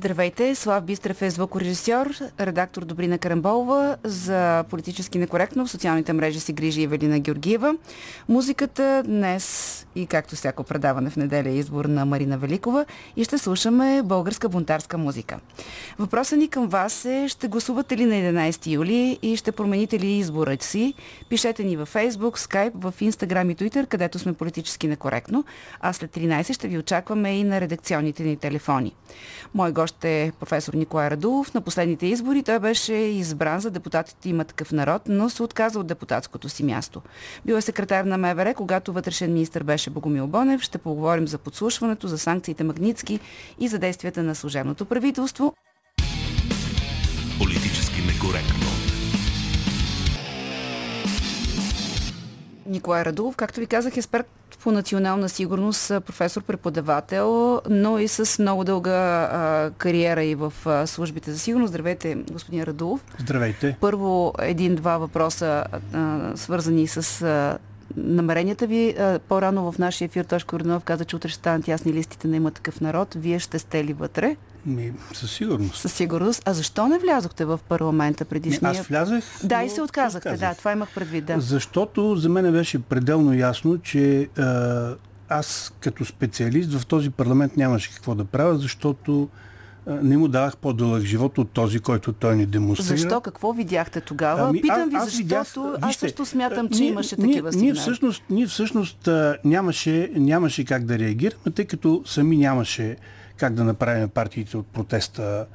Здравейте, Слав Бистрев е звукорежисьор, редактор Добрина Карамболова за политически некоректно в социалните мрежи си грижи Евелина Георгиева. Музиката днес и както всяко предаване в неделя е избор на Марина Великова и ще слушаме българска бунтарска музика. Въпросът ни към вас е, ще гласувате ли на 11 юли и ще промените ли изборът си? Пишете ни във Facebook, Skype, в Instagram и Twitter, където сме политически некоректно, а след 13 ще ви очакваме и на редакционните ни телефони. Мой гост е професор Николай Радулов. На последните избори той беше избран за депутатите има такъв народ, но се отказа от депутатското си място. Бил е секретар на МВР, когато вътрешен министр беше Богомил Бонев. Ще поговорим за подслушването, за санкциите Магницки и за действията на служебното правителство. Политически некоректно. Николай Радулов, както ви казах, експерт по национална сигурност, професор-преподавател, но и с много дълга а, кариера и в а, службите за сигурност. Здравейте, господин Радулов. Здравейте. Първо един-два въпроса, а, свързани с а, намеренията ви. По-рано в нашия ефир Тошко Орденов каза, че утре ще станат ясни листите на има такъв народ. Вие ще сте ли вътре? Ми, със сигурност. Със сигурност. А защо не влязохте в парламента предишния? Аз влязах. Да, и се отказахте. Отказах. Да, това имах предвид. Да. Защото за мен беше пределно ясно, че аз като специалист в този парламент нямаше какво да правя, защото не му давах по-дълъг живот от този, който той ни демонстрира. Защо? Какво видяхте тогава? Ами, Питам ви, аз защото видях, аз също смятам, че ние, имаше ние, такива сигнали. Ние всъщност, ние всъщност нямаше, нямаше как да реагираме, тъй като сами нямаше как да направим партиите от протеста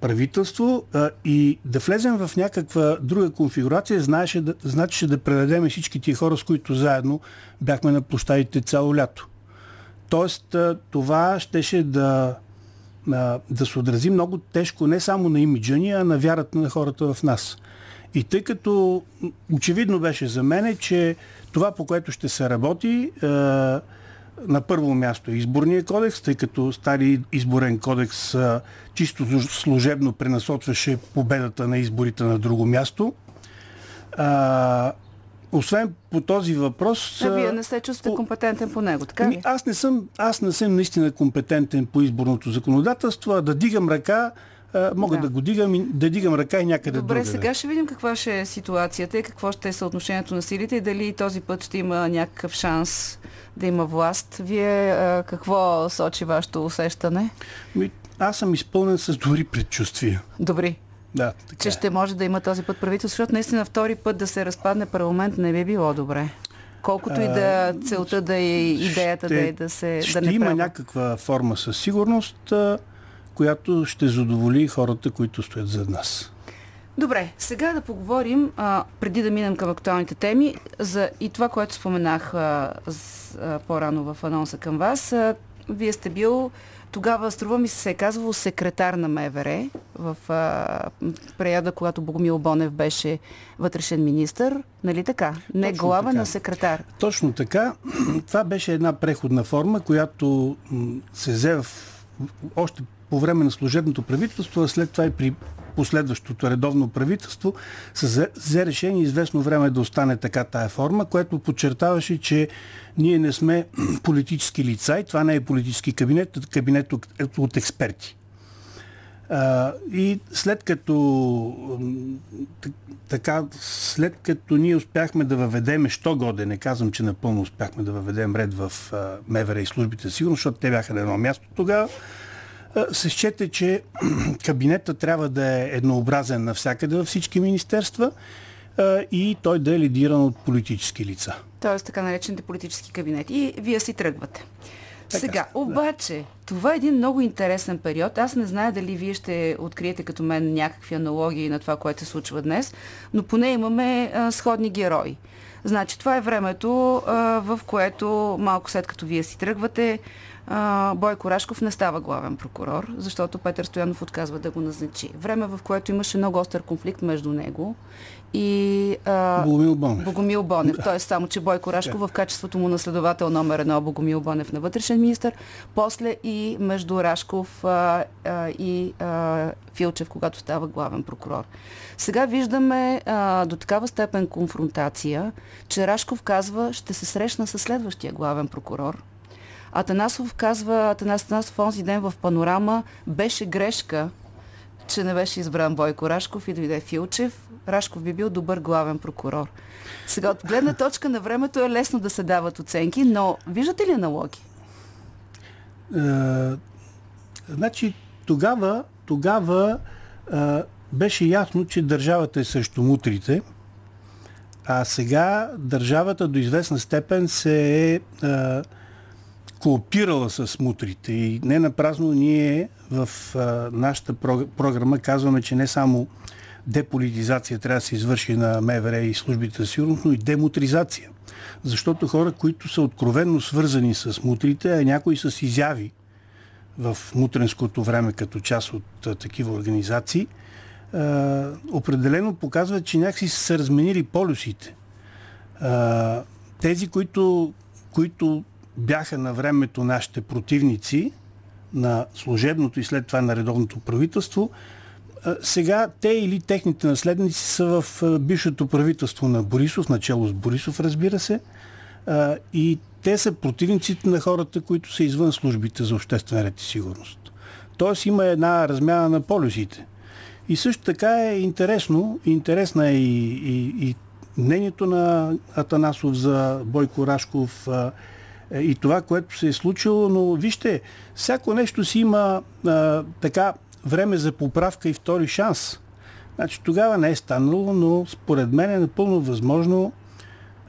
правителство а, и да влезем в някаква друга конфигурация, знаеше да, значеше да предадем всички тия хора, с които заедно бяхме на площадите цяло лято. Тоест, а, това щеше да да се отрази много тежко не само на имиджа ни, а на вярата на хората в нас. И тъй като очевидно беше за мен, че това, по което ще се работи, на първо място е изборния кодекс, тъй като стари изборен кодекс чисто служебно пренасочваше победата на изборите на друго място освен по този въпрос... А вие не се чувствате компетентен по него, така ли? Ами, аз не, съм, аз не съм наистина компетентен по изборното законодателство, а да дигам ръка, мога да. да го дигам, да дигам ръка и някъде Добре, другаде. сега ще видим каква ще е ситуацията и какво ще е съотношението на силите и дали този път ще има някакъв шанс да има власт. Вие какво сочи вашето усещане? Ми, аз съм изпълнен с добри предчувствия. Добри. Да, така че е. ще може да има този път правителство, защото наистина втори път да се разпадне парламент не би било добре. Колкото и да целта да е идеята ще, да е да се ще да не има някаква форма със сигурност, която ще задоволи хората, които стоят зад нас. Добре, сега да поговорим, а, преди да минем към актуалните теми, за и това, което споменах а, с, а, по-рано в анонса към вас. А, вие сте бил тогава, струва ми се, се е казвало секретар на МВР в а, периода, когато Богомил Бонев беше вътрешен министр. Нали така? Не Точно глава, така. на секретар. Точно така. Това беше една преходна форма, която се взе в, още по време на служебното правителство, а след това и при последващото редовно правителство се взе решение известно време да остане така тая форма, което подчертаваше, че ние не сме политически лица и това не е политически кабинет, а кабинет от, експерти. И след като така, след като ние успяхме да въведеме, що годе, не казвам, че напълно успяхме да въведем ред в МВР и службите за сигурност, защото те бяха на едно място тогава, се счете, че кабинета трябва да е еднообразен навсякъде във всички министерства и той да е лидиран от политически лица. Тоест така наречените политически кабинети. И вие си тръгвате. Така, Сега, обаче, да. това е един много интересен период. Аз не знае дали вие ще откриете като мен някакви аналогии на това, което се случва днес, но поне имаме а, сходни герои. Значи, това е времето, а, в което малко след като вие си тръгвате, Бойко Рашков не става главен прокурор, защото Петър Стоянов отказва да го назначи. Време, в което имаше много остър конфликт между него и а, Богомил Бонев. Богомил Бонев. Да. Тоест само, че Бойко Рашков в качеството му на следовател номер едно Богомил Бонев на вътрешен министр, после и и между Рашков а, а, и а, Филчев, когато става главен прокурор. Сега виждаме а, до такава степен конфронтация, че Рашков казва, ще се срещна с следващия главен прокурор. Атанасов казва, Атанас Атанасов онзи ден в панорама, беше грешка, че не беше избран Бойко Рашков и дойде Филчев. Рашков би бил добър главен прокурор. Сега, от гледна точка на времето е лесно да се дават оценки, но виждате ли аналоги? Е, значи, тогава, тогава е, беше ясно, че държавата е срещу мутрите, а сега държавата до известна степен се е, е кооперирала с мутрите. И не напразно ние в а, нашата програма казваме, че не само деполитизация трябва да се извърши на МВР и службите за сигурност, но и демутризация. Защото хора, които са откровенно свързани с мутрите, а някои с изяви в мутренското време като част от а, такива организации, а, определено показват, че някакси са разменили полюсите. А, тези, които, които бяха на времето нашите противници на служебното и след това на редовното правителство, сега те или техните наследници са в бившето правителство на Борисов, начало с Борисов, разбира се, и те са противниците на хората, които са извън службите за обществен ред и сигурност. Тоест има една размяна на полюсите. И също така е интересно, интересна е и, и, и мнението на Атанасов за Бойко Рашков, и това, което се е случило, но вижте, всяко нещо си има а, така време за поправка и втори шанс. Значи тогава не е станало, но според мен е напълно възможно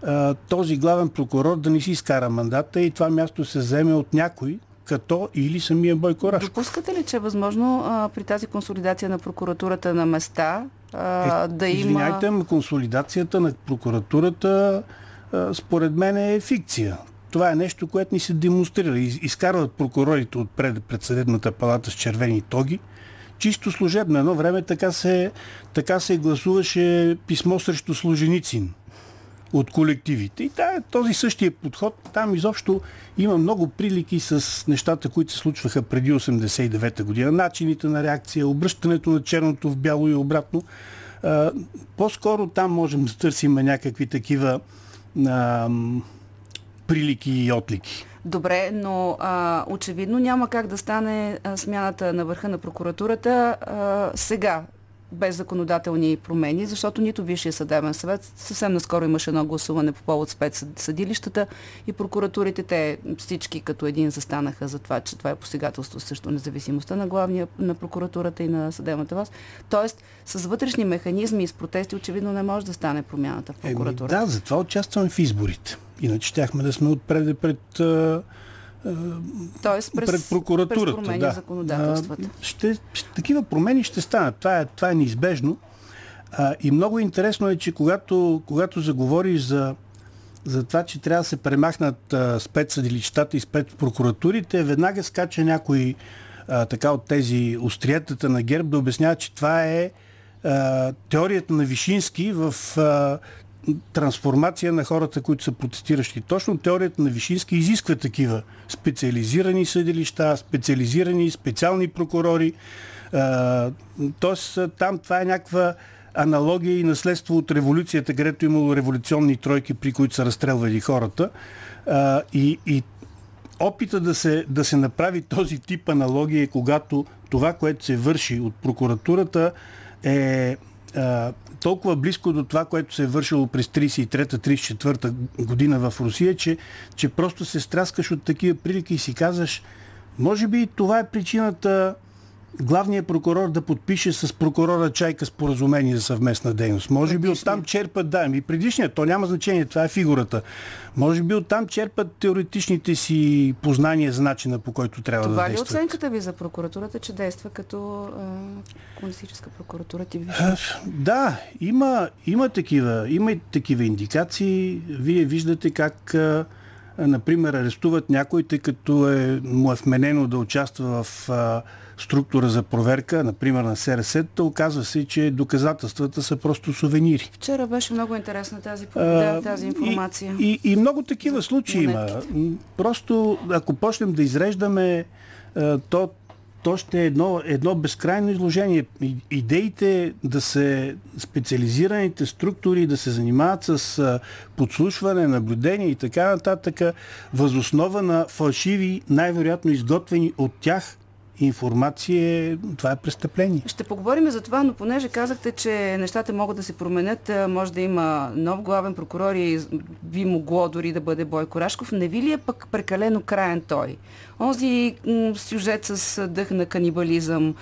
а, този главен прокурор да не си изкара мандата и това място се вземе от някой, като или самия Бойко Рашков. Допускате ли, че е възможно а, при тази консолидация на прокуратурата на места а, е, да има... Извиняйте, консолидацията на прокуратурата а, според мен е фикция това е нещо, което ни се демонстрира. Изкарват прокурорите от пред, предсъдебната палата с червени тоги. Чисто служебно. Едно време така се, така се гласуваше писмо срещу служеницин от колективите. И тая, този същия подход, там изобщо има много прилики с нещата, които се случваха преди 89-та година. Начините на реакция, обръщането на черното в бяло и обратно. по-скоро там можем да търсим някакви такива прилики и отлики. Добре, но а, очевидно няма как да стане смяната на върха на прокуратурата а, сега, без законодателни промени, защото нито Висшия съдебен съвет, съвсем наскоро имаше едно гласуване по повод спецсъдилищата и прокуратурите, те всички като един застанаха за това, че това е посегателство също независимостта на главния на прокуратурата и на съдебната власт. Тоест, с вътрешни механизми и с протести очевидно не може да стане промяната в прокуратурата. Еми, да, затова участваме в изборите. Иначе щяхме да сме отпред пред Тоест през, пред прокуратурата. През промени да. законодателствата. Ще, ще, такива промени ще станат. Това е, това е неизбежно. А, и много интересно е, че когато, когато заговориш за, за това, че трябва да се премахнат а, спецсъдилищата и спецпрокуратурите, веднага скача някой а, така от тези остриетата на ГЕРБ да обяснява, че това е а, теорията на Вишински в а, трансформация на хората, които са протестиращи. Точно теорията на Вишински изисква такива специализирани съдилища, специализирани специални прокурори. Тоест там това е някаква аналогия и наследство от революцията, където е имало революционни тройки, при които са разстрелвали хората. И, и опита да се, да се направи този тип аналогия, когато това, което се върши от прокуратурата е толкова близко до това, което се е вършило през 33-34 година в Русия, че, че просто се страскаш от такива прилики и си казваш, може би това е причината главният прокурор да подпише с прокурора Чайка споразумение за съвместна дейност. Може би оттам черпат, да, и предишният, то няма значение, това е фигурата. Може би оттам черпат теоретичните си познания за начина по който трябва това да действат. Това ли оценката ви за прокуратурата, че действа като комунистическа прокуратура? Ти да, има, има, такива, има и такива индикации. Вие виждате как например, арестуват някой, тъй като е, му е вменено да участва в а, структура за проверка, например на СРС-та, оказва се, че доказателствата са просто сувенири. Вчера беше много интересна тази, а, тази информация. И, и, и много такива случаи има. Просто, ако почнем да изреждаме то, то ще е едно, едно безкрайно изложение. Идеите да се специализираните структури да се занимават с подслушване, наблюдение и така нататък, възоснова на фалшиви, най-вероятно изготвени от тях информация, това е престъпление. Ще поговорим за това, но понеже казахте, че нещата могат да се променят, може да има нов главен прокурор и би могло дори да бъде Бойко Рашков, не ви ли е пък прекалено краен той? Онзи сюжет с дъх на канибализъм,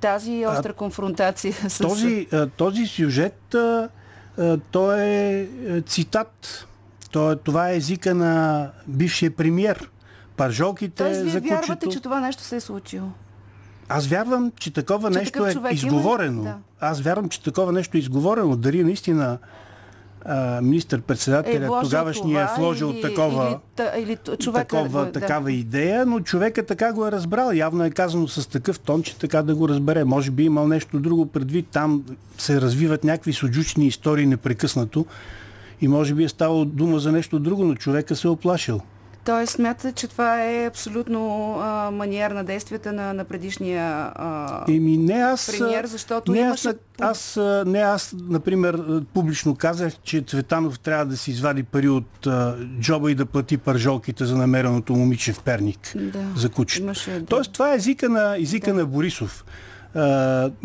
тази остра конфронтация с... Този, този сюжет, той е цитат. Това е езика на бившия премьер паржолките Тоест, вие за кучето. вярвате, че това нещо се е случило? Аз вярвам, че такова че нещо е изговорено. Да. Аз вярвам, че такова нещо е изговорено. Дали наистина министър-председателя е тогавашния е вложил или, такова, или, или човека, такова, да. такава идея, но човека така го е разбрал. Явно е казано с такъв тон, че така да го разбере. Може би имал нещо друго предвид. Там се развиват някакви суджучни истории непрекъснато и може би е ставало дума за нещо друго, но човека се е оплашил. Той смята, че това е абсолютно а, маниер на действията на, на предишния а, Еми, не аз, премьер, защото не имаше... Аз, аз, не аз, например, публично казах, че Цветанов трябва да си извади пари от а, джоба и да плати пържолките за намереното момиче в Перник да, за кучето. Тоест, това е езика на, езика да. на Борисов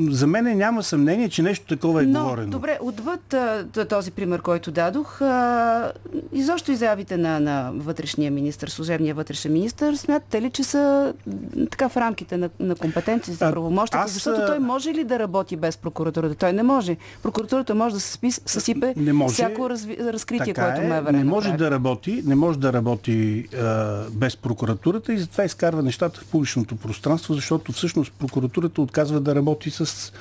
за мен няма съмнение, че нещо такова е Но, говорено. Добре, отвъд а, този пример, който дадох, а, изобщо изявите на, на вътрешния министр, служебния вътрешен министр, смятате ли, че са така в рамките на, на компетенции за правомощите? Защото той може ли да работи без прокуратурата? Той не може. Прокуратурата може да се спис, съсипе не може, всяко разви, разкритие, което е, ме Не може да работи, не може да работи а, без прокуратурата и затова изкарва нещата в публичното пространство, защото всъщност прокуратурата отказва да работи с,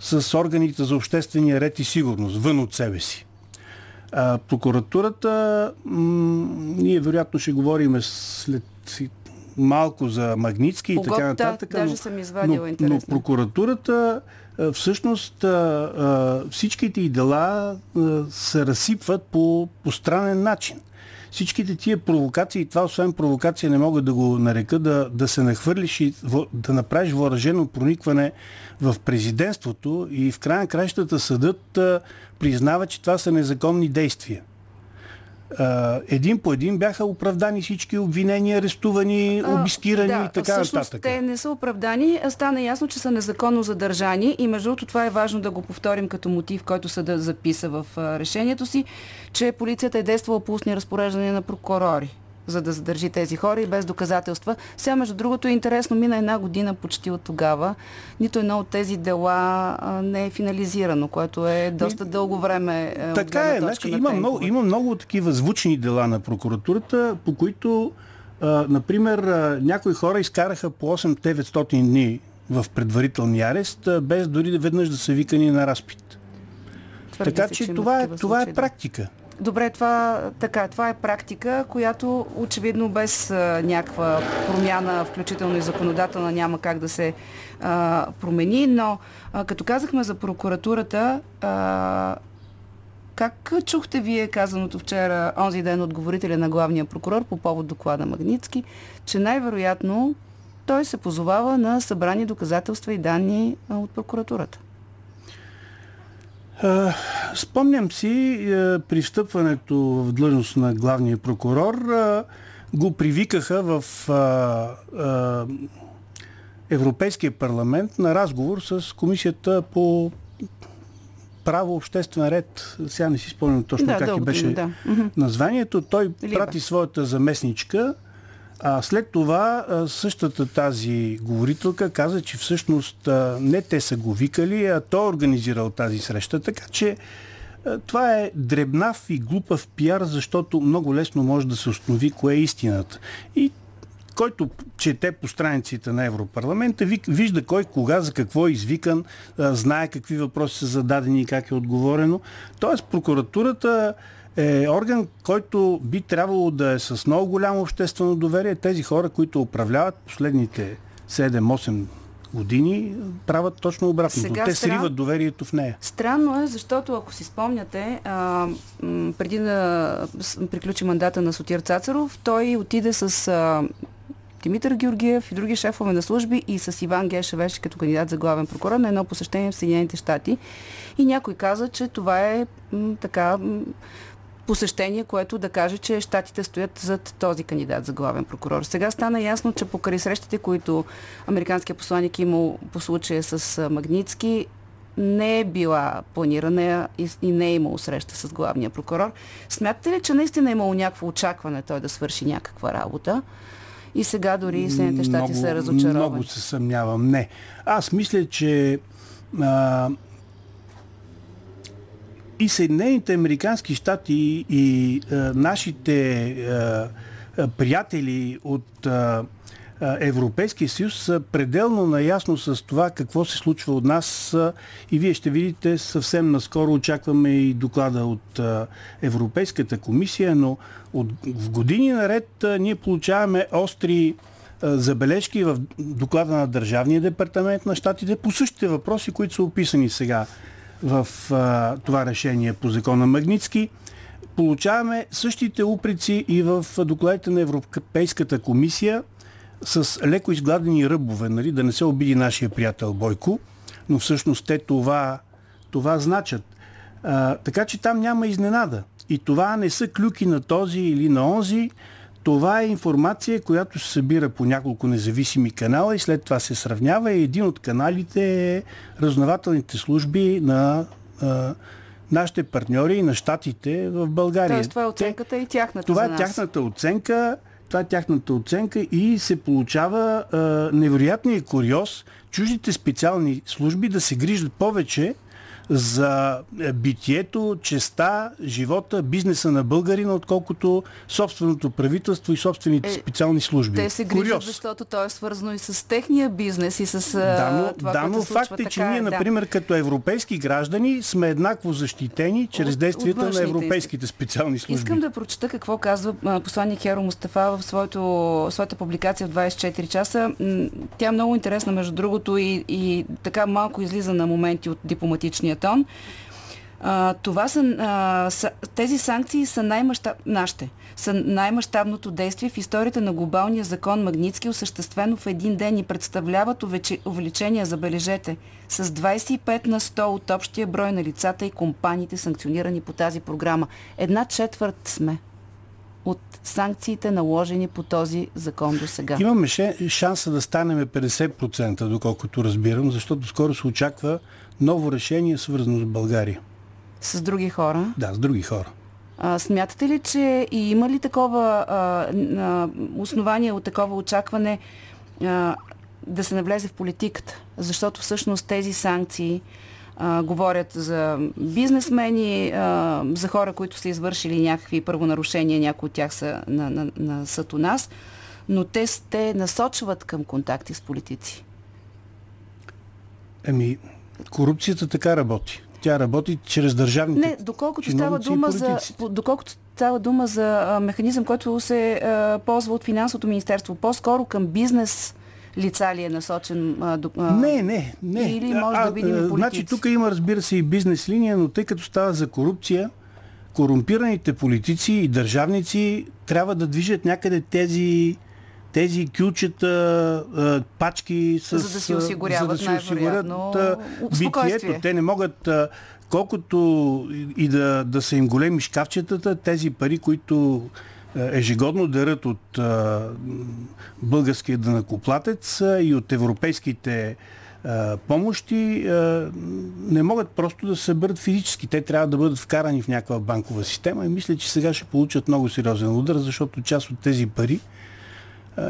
с органите за обществения ред и сигурност, вън от себе си. А, прокуратурата, м- ние вероятно ще говорим след малко за Магницки и така нататък. Да, даже съм извадила но, но прокуратурата всъщност всичките и дела се разсипват по, по странен начин всичките тия провокации, това освен провокация не мога да го нарека, да, да се нахвърлиш и да направиш въоръжено проникване в президентството и в края на кращата съдът признава, че това са незаконни действия един по един бяха оправдани всички обвинения, арестувани, обискирани да, и така нататък. те не са оправдани. Стана ясно, че са незаконно задържани и между другото това е важно да го повторим като мотив, който съда записа в решението си, че полицията е действала по устни разпореждания на прокурори за да задържи тези хора и без доказателства. Сега, между другото, е интересно, мина една година почти от тогава. Нито едно от тези дела а, не е финализирано, което е доста дълго време. Е, така е, значи, има, много, има много такива звучни дела на прокуратурата, по които, а, например, а, някои хора изкараха по 8-900 дни в предварителния арест, а, без дори веднъж да са викани на разпит. Твърди така се, че, че това, е, това е практика. Добре, това, така, това е практика, която очевидно без а, някаква промяна, включително и законодателна, няма как да се а, промени, но а, като казахме за прокуратурата, а, как чухте вие казаното вчера, онзи ден от говорителя на главния прокурор по повод доклада Магницки, че най-вероятно той се позовава на събрани доказателства и данни от прокуратурата? Спомням си, при встъпването в длъжност на главния прокурор, го привикаха в Европейския парламент на разговор с комисията по право, обществен ред. Сега не си спомням точно да, как да, беше да. названието. Той Либа. прати своята заместничка а след това същата тази говорителка каза, че всъщност не те са го викали, а той е организирал тази среща. Така че това е дребнав и глупав пиар, защото много лесно може да се установи кое е истината. И който чете по страниците на Европарламента, вижда кой, кога, за какво е извикан, знае какви въпроси са зададени и как е отговорено. Тоест прокуратурата е орган, който би трябвало да е с много голямо обществено доверие. Тези хора, които управляват последните 7-8 години, правят точно обратното. Сега Те стран... сриват доверието в нея. Странно е, защото ако си спомняте, а, преди да приключи мандата на Сотир Цацаров, той отиде с а, Димитър Георгиев и други шефове на служби и с Иван Гешевеш като кандидат за главен прокурор на едно посещение в Съединените щати. И някой каза, че това е м, така м, посещение, което да каже, че щатите стоят зад този кандидат за главен прокурор. Сега стана ясно, че покрай срещите, които американският посланник имал по случая с Магницки, не е била планирана и, и не е имало среща с главния прокурор. Смятате ли, че наистина е имало някакво очакване той да свърши някаква работа? И сега дори Съединените щати са разочаровани. Много се съмнявам. Не. Аз мисля, че а, и Съединените Американски щати и а, нашите а, а, приятели от а, Европейския съюз са пределно наясно с това какво се случва от нас и вие ще видите съвсем наскоро очакваме и доклада от Европейската комисия, но от, в години наред ние получаваме остри забележки в доклада на Държавния департамент на щатите по същите въпроси, които са описани сега в а, това решение по закона Магницки. Получаваме същите упреци и в докладите на Европейската комисия с леко изгладени ръбове, нали, да не се обиди нашия приятел Бойко, но всъщност те това, това значат. А, така че там няма изненада. И това не са клюки на този или на онзи. Това е информация, която се събира по няколко независими канала и след това се сравнява. И един от каналите е разнователните служби на а, нашите партньори и на щатите в България. Тоест това е оценката Те, и тяхната Това е тяхната оценка това е тяхната оценка и се получава а, невероятния куриоз чуждите специални служби да се грижат повече за е, битието, честа, живота, бизнеса на българина, отколкото собственото правителство и собствените е, специални служби. Те се грижат, Куриоз. защото то е свързано и с техния бизнес и с да, но, това, да, но факт е, че ние, да. например, като европейски граждани сме еднакво защитени чрез действията на европейските специални служби. Искам да прочета какво казва посланник Херо Мустафа в своето, своята публикация в 24 часа. Тя е много интересна, между другото, и, и така малко излиза на моменти от дипломатичния вътрешния тон. Това са, тези санкции са най-мащаб, нашите, са най-мащабното действие в историята на глобалния закон Магницки, осъществено в един ден и представляват увеличение, забележете, с 25 на 100 от общия брой на лицата и компаниите, санкционирани по тази програма. Една четвърт сме от санкциите наложени по този закон до сега. Имаме шанса да станем 50%, доколкото разбирам, защото скоро се очаква ново решение, свързано с България. С други хора? Да, с други хора. А, смятате ли, че и има ли такова а, а, основание от такова очакване а, да се навлезе в политиката? Защото всъщност тези санкции а, говорят за бизнесмени, а, за хора, които са извършили някакви първонарушения, някои от тях са на, на, на съд у нас, но те, те насочват към контакти с политици. Еми, Корупцията така работи. Тя работи чрез държавните Не, доколкото става дума за, доколкото става дума за механизъм, който се а, ползва от финансовото министерство, по-скоро към бизнес лица ли е насочен? А, а, не, не, не. Или може а, да видим и Значи тук има, разбира се, и бизнес линия, но тъй като става за корупция, корумпираните политици и държавници трябва да движат някъде тези тези кючета, пачки с... За да си осигуряват за да си осигурят битието. Те не могат, колкото и да, да са им големи шкафчетата, тези пари, които ежегодно дарат от българския дънакоплатец и от европейските помощи не могат просто да се съберат физически. Те трябва да бъдат вкарани в някаква банкова система и мисля, че сега ще получат много сериозен удар, защото част от тези пари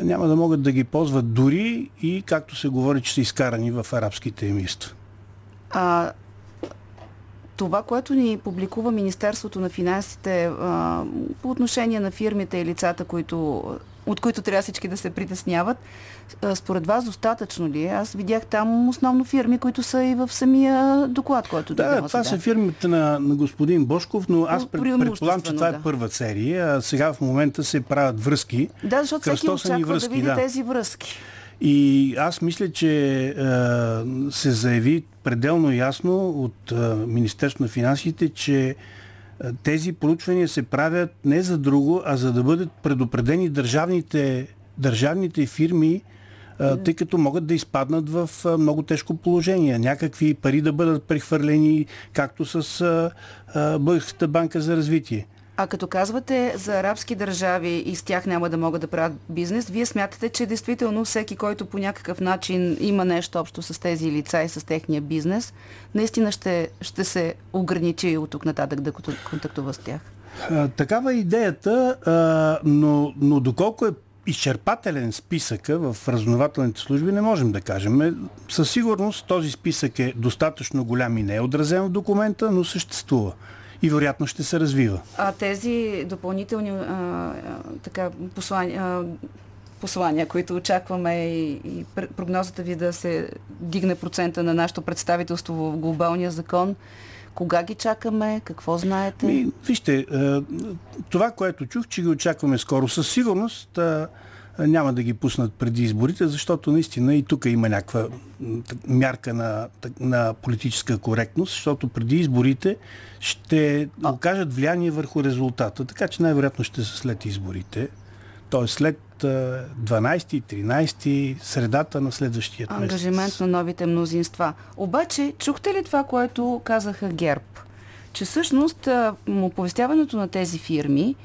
няма да могат да ги ползват дори и както се говори, че са изкарани в арабските емирства. А, това, което ни публикува Министерството на финансите а, по отношение на фирмите и лицата, които от които трябва всички да се притесняват. Според вас достатъчно ли е? Аз видях там основно фирми, които са и в самия доклад, който да, това сега. са фирмите на, на господин Бошков, но аз пред, предполагам, че това е да. е първа серия. А сега в момента се правят връзки. Да, защото всеки очаква връзки, да види да. тези връзки. И аз мисля, че е, се заяви пределно ясно от е, Министерство на финансите, че тези проучвания се правят не за друго, а за да бъдат предупредени държавните държавните фирми тъй като могат да изпаднат в много тежко положение. Някакви пари да бъдат прехвърлени, както с Българската банка за развитие. А като казвате за арабски държави и с тях няма да могат да правят бизнес, вие смятате, че действително всеки, който по някакъв начин има нещо общо с тези лица и с техния бизнес, наистина ще, ще се ограничи от тук нататък да контактува с тях? А, такава е идеята, а, но, но доколко е изчерпателен списъка в разнователните служби не можем да кажем. Със сигурност този списък е достатъчно голям и не е отразен в документа, но съществува и вероятно ще се развива. А тези допълнителни а, така, послания, а, послания, които очакваме и, и прогнозата ви да се дигне процента на нашето представителство в глобалния закон, кога ги чакаме? Какво знаете? Ми, вижте, това, което чух, че ги очакваме скоро. Със сигурност няма да ги пуснат преди изборите, защото наистина и тук има някаква мярка на, на политическа коректност, защото преди изборите ще окажат влияние върху резултата. Така че най-вероятно ще са след изборите. Т.е. след 12-13 средата на следващия месец. Ангажимент на новите мнозинства. Обаче, чухте ли това, което казаха ГЕРБ? Че всъщност оповестяването на тези фирми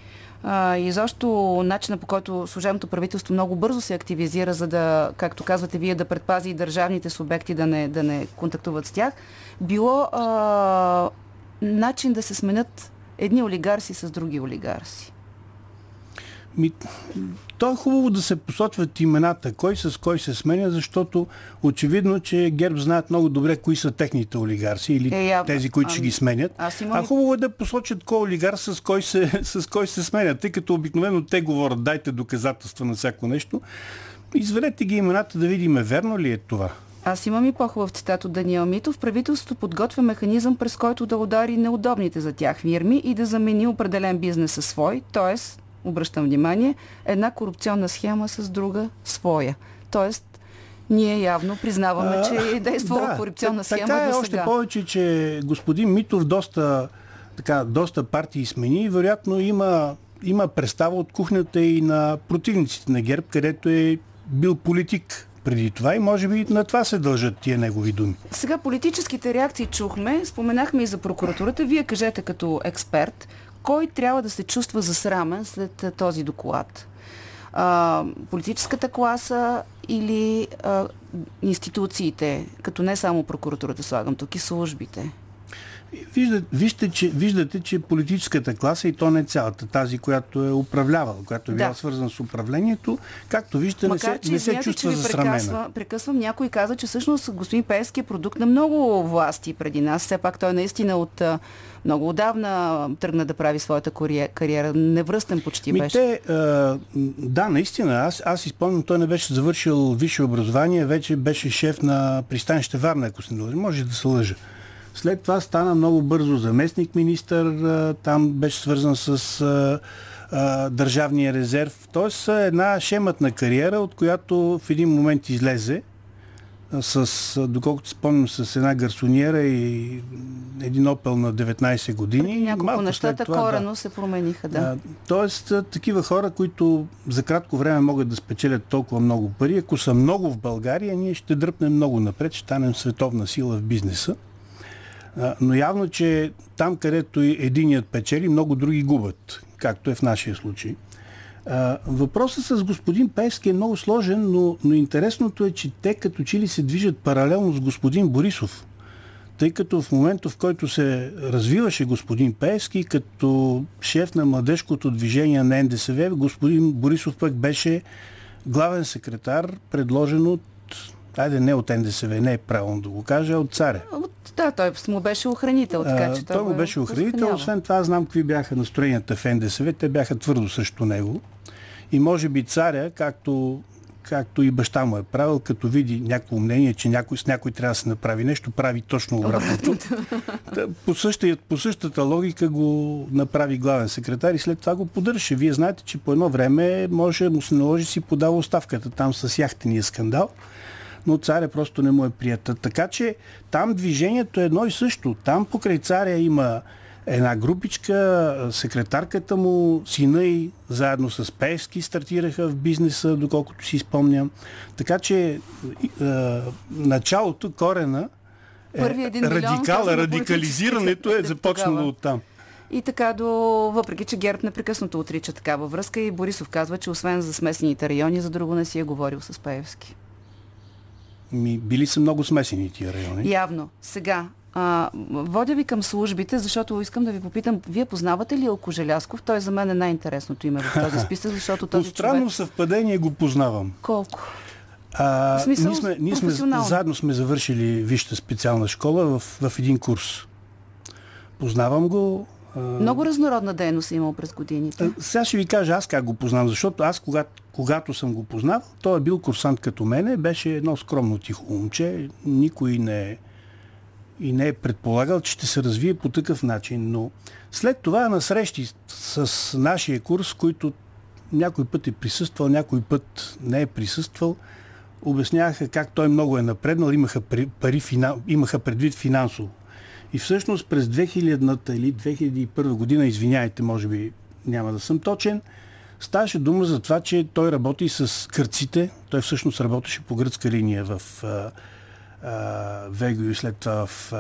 и защо начина по който служебното правителство много бързо се активизира, за да, както казвате вие, да предпази и държавните субекти да не, да не контактуват с тях, било а, начин да се сменят едни олигарси с други олигарси. Ми, то е хубаво да се посочват имената, кой с кой се сменя, защото очевидно, че ГЕРБ знаят много добре кои са техните олигарси или е, я, тези, които а, ще ги сменят. Аз имам... А хубаво е да посочат кой олигар с кой, се, с кой се сменят, тъй като обикновено те говорят, дайте доказателства на всяко нещо. Изведете ги имената да видим, верно ли е това. Аз имам и по-хубав цитат от Даниел Митов. Правителството подготвя механизъм, през който да удари неудобните за тях фирми и да замени определен бизнес със свой, т.е обръщам внимание, една корупционна схема с друга своя. Тоест, ние явно признаваме, че е действала да, корупционна схема така е, още повече, че господин Митов доста, така, доста партии смени и вероятно има, има представа от кухнята и на противниците на ГЕРБ, където е бил политик преди това и може би на това се дължат тия негови думи. Сега политическите реакции чухме, споменахме и за прокуратурата. Вие кажете като експерт, кой трябва да се чувства засрамен след този доклад? А, политическата класа или а, институциите, като не само прокуратурата слагам тук и службите? Виждате, вижте, че, виждате, че политическата класа и то не цялата, тази, която е управлявала, която е била да. свързана с управлението, както виждате, Макар, не се, не се чувства засрамена. Прекъсвам, някой каза, че всъщност господин Пески е продукт на много власти преди нас. Все пак той наистина от много отдавна тръгна да прави своята кариера. Невръстен почти Ми беше. Те, да, наистина. Аз, аз изпомням, той не беше завършил висше образование, вече беше шеф на пристанище Варна, ако се не лъжа. Може да се лъжа. След това стана много бързо заместник министър, там беше свързан с държавния резерв. Тоест една шематна кариера, от която в един момент излезе с, доколкото спомням, с една гарсониера и един опел на 19 години. Преди няколко Малко нещата това, корено да. се промениха, да. А, тоест, такива хора, които за кратко време могат да спечелят толкова много пари, ако са много в България, ние ще дръпнем много напред, ще станем световна сила в бизнеса. Но явно, че там, където единият печели, много други губят, както е в нашия случай. Въпросът с господин Пески е много сложен, но, но интересното е, че те като че ли се движат паралелно с господин Борисов. Тъй като в момента, в който се развиваше господин Пески като шеф на младежкото движение на НДСВ, господин Борисов пък беше главен секретар, предложен от Айде, не от НДСВ, не е правилно да го кажа, от царя. Да, той му беше охранител, така че той, той му беше охранител. Освен това, знам какви бяха настроенията в НДСВ. Те бяха твърдо срещу него. И може би царя, както, както и баща му е правил, като види някакво мнение, че някой, с някой трябва да се направи нещо, прави точно обратното. по, същата, по същата логика го направи главен секретар и след това го поддържаше. Вие знаете, че по едно време може му се наложи си подава оставката там с яхтения скандал но царя просто не му е прията. Така че там движението е едно и също. Там покрай царя има една групичка, секретарката му, сина и заедно с Певски стартираха в бизнеса, доколкото си спомням. Така че е, началото, корена е, радикал, радикализирането е започнало от там. И така до, въпреки че ГЕРБ непрекъснато отрича такава връзка и Борисов казва, че освен за смесените райони, за друго не си е говорил с Паевски. Ми, били са много смесени тия райони. Явно. Сега, а, водя ви към службите, защото искам да ви попитам, вие познавате ли Елко Желясков? Той за мен е най-интересното име в този списък, защото този По странно човек... съвпадение го познавам. Колко? А, в смисъл, ние сме, ние сме, заедно сме завършили висша специална школа в, в един курс. Познавам го. Много разнородна дейност е имал през годините. Сега ще ви кажа аз как го познавам, защото аз когато, когато съм го познавал, той е бил курсант като мене, беше едно скромно тихо момче, никой не, и не е предполагал, че ще се развие по такъв начин. Но след това на срещи с нашия курс, които някой път е присъствал, някой път не е присъствал, обясняваха как той много е напреднал, имаха, пари, имаха предвид финансово. И всъщност през 2000-та или 2001 година, извиняйте, може би няма да съм точен, ставаше дума за това, че той работи с кърците. Той всъщност работеше по гръцка линия в Вего и след това в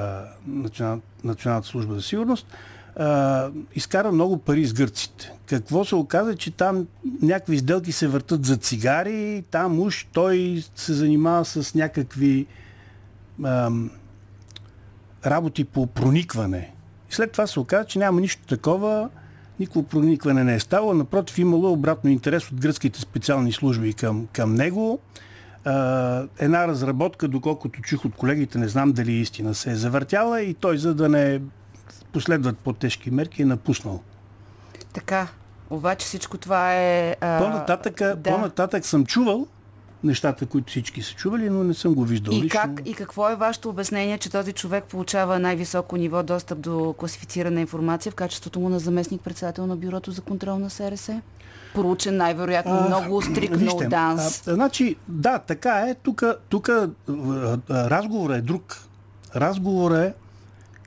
Национал, Националната служба за сигурност, а, изкара много пари с гърците. Какво се оказа, че там някакви изделки се въртат за цигари, там уж той се занимава с някакви а, работи по проникване. И след това се оказа, че няма нищо такова, никакво проникване не е ставало. Напротив, имало обратно интерес от гръцките специални служби към, към него една разработка, доколкото чух от колегите, не знам дали истина се е завъртяла и той, за да не последват по-тежки мерки, е напуснал. Така, обаче всичко това е... А... По-нататък, да. по-нататък съм чувал, нещата, които всички са чували, но не съм го виждал. И, лично. как, и какво е вашето обяснение, че този човек получава най-високо ниво достъп до класифицирана информация в качеството му на заместник председател на Бюрото за контрол на СРС? Проучен най-вероятно а, много стрикно от ДАНС. А, значи, да, така е. Тук разговорът е друг. Разговорът е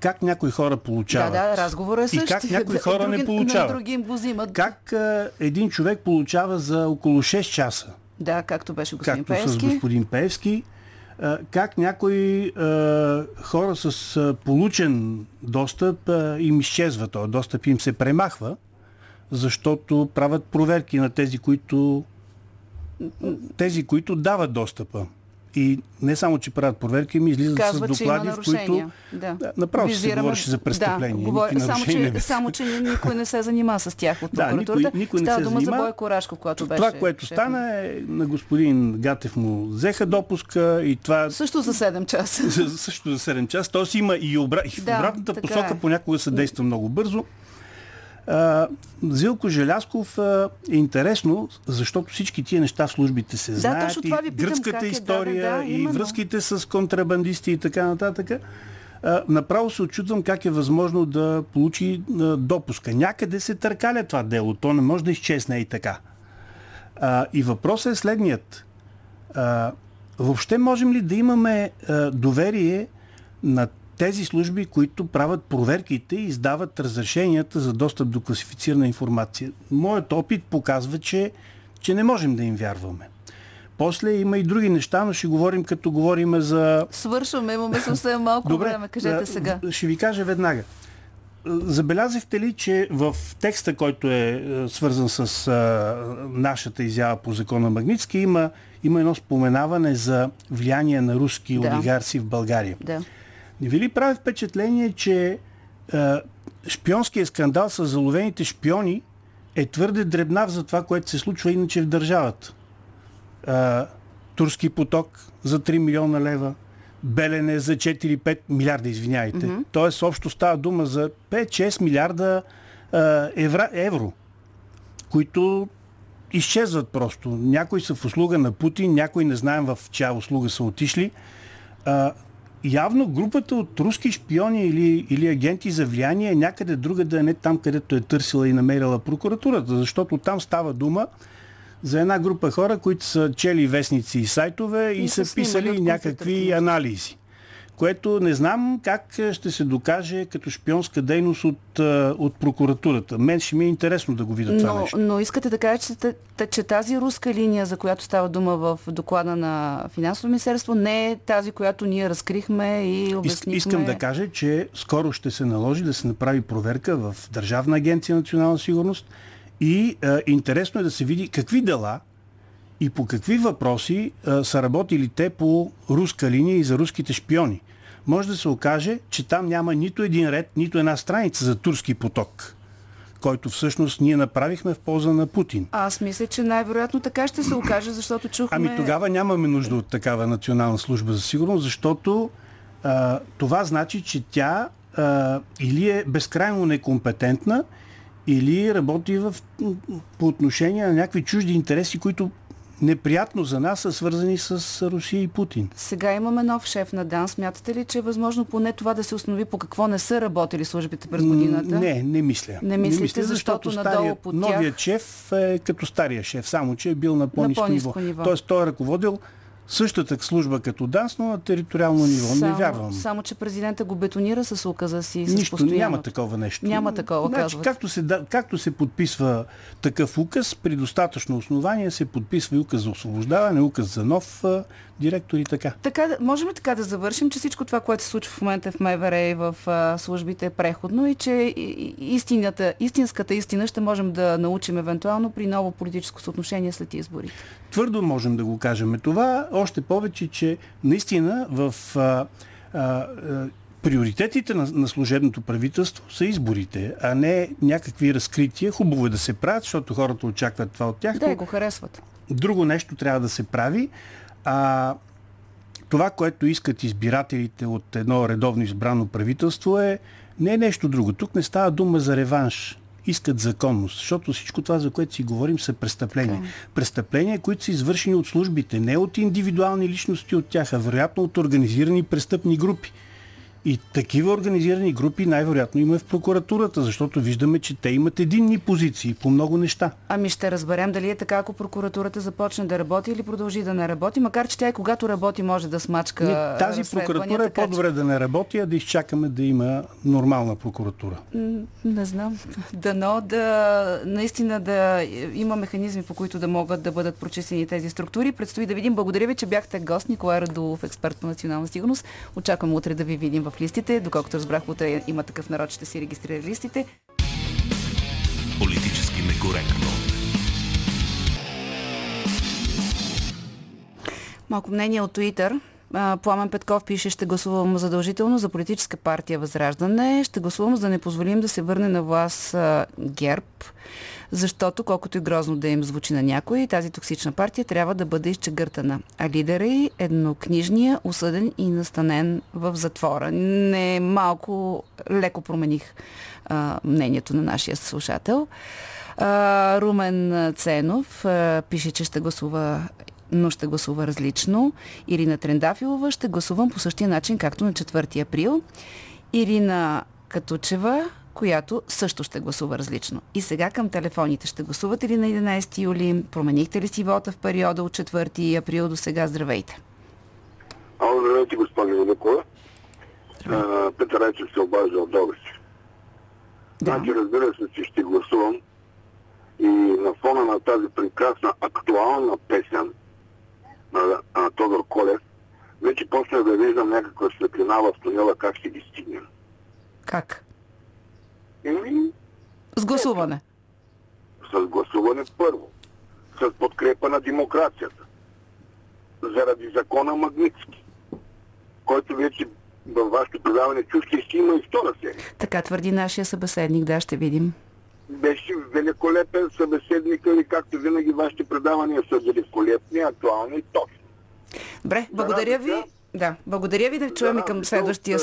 как някои хора получават. Да, да, разговорът е същия. И как някои хора други, не получават. На други им го взимат. Как а, един човек получава за около 6 часа да, както беше господин както Певски. с господин Певски. Как някои хора с получен достъп им изчезва този достъп, им се премахва, защото правят проверки на тези, които тези, които дават достъпа. И не само, че правят проверки, ми излизат Казва, с доклади, в които да. направо Визираме... се говореше за престъпление. Да, говор... само, че, само, че никой не се занима с тях от прокуратурата. Да, никой, никой не Става се дума занима. за Бойко Рашков, когато беше... Това, което шеф. стана е на господин Гатев му взеха допуска и това... Също за 7 часа. също за 7 часа. Тоест има и, обра... и в да, обратната посока е. понякога се действа много бързо. Зилко Желясков е интересно, защото всички тия неща в службите се знаят. Да, и гръцката е, история, да, да, и връзките с контрабандисти и така нататък. Направо се очудвам как е възможно да получи допуска. Някъде се търкаля това дело. То не може да изчезне и така. И въпросът е следният. Въобще можем ли да имаме доверие на тези служби, които правят проверките и издават разрешенията за достъп до класифицирана информация. Моят опит показва, че, че не можем да им вярваме. После има и други неща, но ще говорим като говорим за... Свършваме, имаме съвсем малко Добре, време. Кажете сега. Ще ви кажа веднага. Забелязахте ли, че в текста, който е свързан с нашата изява по закона Магницки, има, има едно споменаване за влияние на руски да. олигарси в България. Да. Не ви ли прави впечатление, че е, шпионския скандал с заловените шпиони е твърде дребнав за това, което се случва иначе в държавата? Е, Турски поток за 3 милиона лева, Белене за 4-5 милиарда, извиняйте. Mm-hmm. Тоест, общо става дума за 5-6 милиарда е, евро, евро, които изчезват просто. Някои са в услуга на Путин, някои не знаем в чия услуга са отишли. А, явно групата от руски шпиони или, или агенти за влияние е някъде друга да е не там, където е търсила и намерила прокуратурата, защото там става дума за една група хора, които са чели вестници и сайтове и, и са писали някакви анализи което не знам как ще се докаже като шпионска дейност от, от прокуратурата. Мен ще ми е интересно да го видя това но, нещо. Но искате да кажете, че тази руска линия, за която става дума в доклада на финансово министерство, не е тази, която ние разкрихме и обяснихме. Искам да кажа, че скоро ще се наложи да се направи проверка в Държавна агенция национална сигурност и е, интересно е да се види какви дела и по какви въпроси а, са работили те по руска линия и за руските шпиони. Може да се окаже, че там няма нито един ред, нито една страница за турски поток който всъщност ние направихме в полза на Путин. Аз мисля, че най-вероятно така ще се окаже, защото чухме... Ами тогава нямаме нужда от такава национална служба за сигурност, защото а, това значи, че тя а, или е безкрайно некомпетентна, или работи в, по отношение на някакви чужди интереси, които неприятно за нас са свързани с Русия и Путин. Сега имаме нов шеф на ДАН. Смятате ли, че е възможно поне това да се установи по какво не са работили службите през годината? Не, не мисля. Не мислите, не мисля, защото, защото стария, по тях... новият шеф е като стария шеф, само че е бил на по-низко, на по-низко ниво. ниво. Тоест той е ръководил същата служба като ДАНС, но на териториално ниво. Само, не вярвам. Само, че президента го бетонира с указа си. С Нищо, постоянно. няма такова нещо. Няма такова, значи, както се, както се подписва такъв указ, при достатъчно основание се подписва и указ за освобождаване, указ за нов а, директор и така. така. Можем ли така да завършим, че всичко това, което се случва в момента в МВР и в а, службите е преходно и че истината, истинската истина ще можем да научим евентуално при ново политическо съотношение след изборите? Твърдо можем да го кажем това, още повече, че наистина в а, а, приоритетите на, на служебното правителство са изборите, а не някакви разкрития. Хубаво е да се правят, защото хората очакват това от тях. Да, го харесват. Друго нещо трябва да се прави. А, това, което искат избирателите от едно редовно избрано правителство е не е нещо друго. Тук не става дума за реванш искат законност, защото всичко това, за което си говорим, са престъпления. Okay. Престъпления, които са извършени от службите, не от индивидуални личности от тях, а вероятно от организирани престъпни групи. И такива организирани групи най-вероятно има в прокуратурата, защото виждаме, че те имат единни позиции по много неща. Ами ще разберем дали е така, ако прокуратурата започне да работи или продължи да не работи, макар че тя и когато работи може да смачка. Не, тази прокуратура е по-добре че... да не работи, а да изчакаме да има нормална прокуратура. Не знам. Дано да наистина да има механизми, по които да могат да бъдат прочистени тези структури. Предстои да видим. Благодаря ви, че бяхте гост. Николай Радулов, експерт по национална сигурност. Очаквам утре да ви видим в в листите. Доколкото разбрах, утре има такъв народ, ще си регистрира листите. Политически некоректно. Малко мнение от Туитър. Пламен Петков пише, ще гласувам задължително за политическа партия Възраждане. Ще гласувам, за да не позволим да се върне на власт ГЕРБ защото колкото и грозно да им звучи на някой, тази токсична партия трябва да бъде изчегъртана. А лидера е еднокнижния, осъден и настанен в затвора. Не малко леко промених а, мнението на нашия слушател. А, Румен Ценов а, пише, че ще гласува но ще гласува различно. Ирина Трендафилова ще гласувам по същия начин, както на 4 април. Ирина Катучева която също ще гласува различно. И сега към телефоните. Ще гласувате ли на 11 юли? Променихте ли си вота в периода от 4 април до сега? Здравейте. Ало, здравейте, господин Великова. Петър Райчев се обажда от Добрич. Да. Значи, разбира се, че ще гласувам и на фона на тази прекрасна актуална песен на, на Тодор Колев, вече почна да виждам някаква светлина в тунела, как ще ги стигнем. Как? Еми, с гласуване. С гласуване първо. С подкрепа на демокрацията. Заради закона Магницки, който вече във вашето предаване чухте ще има и втора серия. Така твърди нашия събеседник, да, ще видим. Беше великолепен събеседник и както винаги вашите предавания са великолепни, актуални и точни. Добре, благодаря ви. Да, благодаря ви да чуем и към следващия...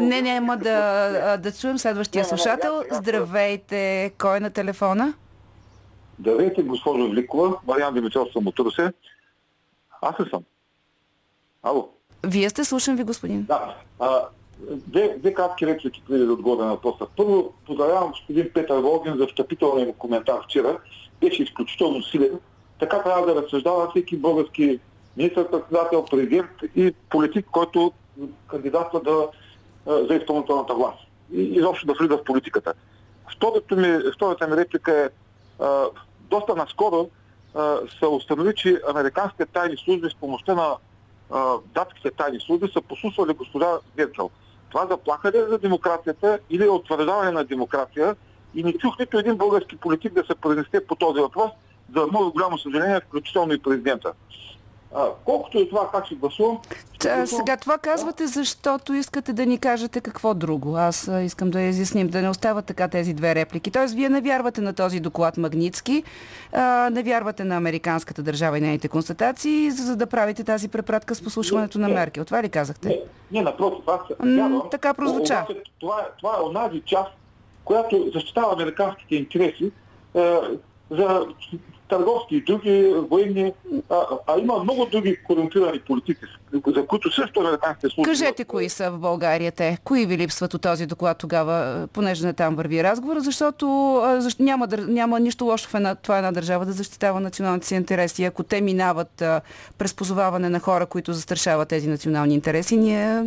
Не, няма да, да чуем следващия слушател. Здравейте, кой е на телефона? Здравейте, госпожо Великова. Мариан Димитров съм от Русе. Аз ли съм? Ало. Вие сте, слушам ви, господин. Да. А, две, две кратки реплики преди да отговоря на въпроса. Първо, поздравявам господин Петър Волгин за встъпителния му коментар вчера. Беше изключително силен. Така трябва да разсъждава всеки български министър-председател, президент и политик, който кандидатства да, за изпълнителната власт и изобщо да влиза в политиката. Втората ми, втората ми реплика е а, доста наскоро а, се установи, че американските тайни служби с помощта на а, датските тайни служби са послушвали госпожа Герцел. Това заплаха ли е за демокрацията или е утвърждаване на демокрация и не чух нито един български политик да се произнесе по този въпрос, за много голямо съжаление, включително и президента. А, колкото и това как ще гласувам... Та, сега това казвате, защото искате да ни кажете какво друго. Аз искам да изясним, да не остават така тези две реплики. Тоест, вие не вярвате на този доклад Магницки, а, не вярвате на американската държава и нейните констатации, за, за да правите тази препратка с послушването на Меркел. Това ли казахте? Не, не напротив, аз вярвам. така прозвуча. Това, това е онази част, която защитава американските интереси е, за търговски и други военни, а, а има много други корумпирани политики, за които също американските служби... Кажете кои са в България те. Кои ви липсват от този доклад тогава, понеже не там върви разговор, защото защ... няма, няма нищо лошо в една, това една държава да защитава националните си интереси. Ако те минават а, през позоваване на хора, които застрашават тези национални интереси, ние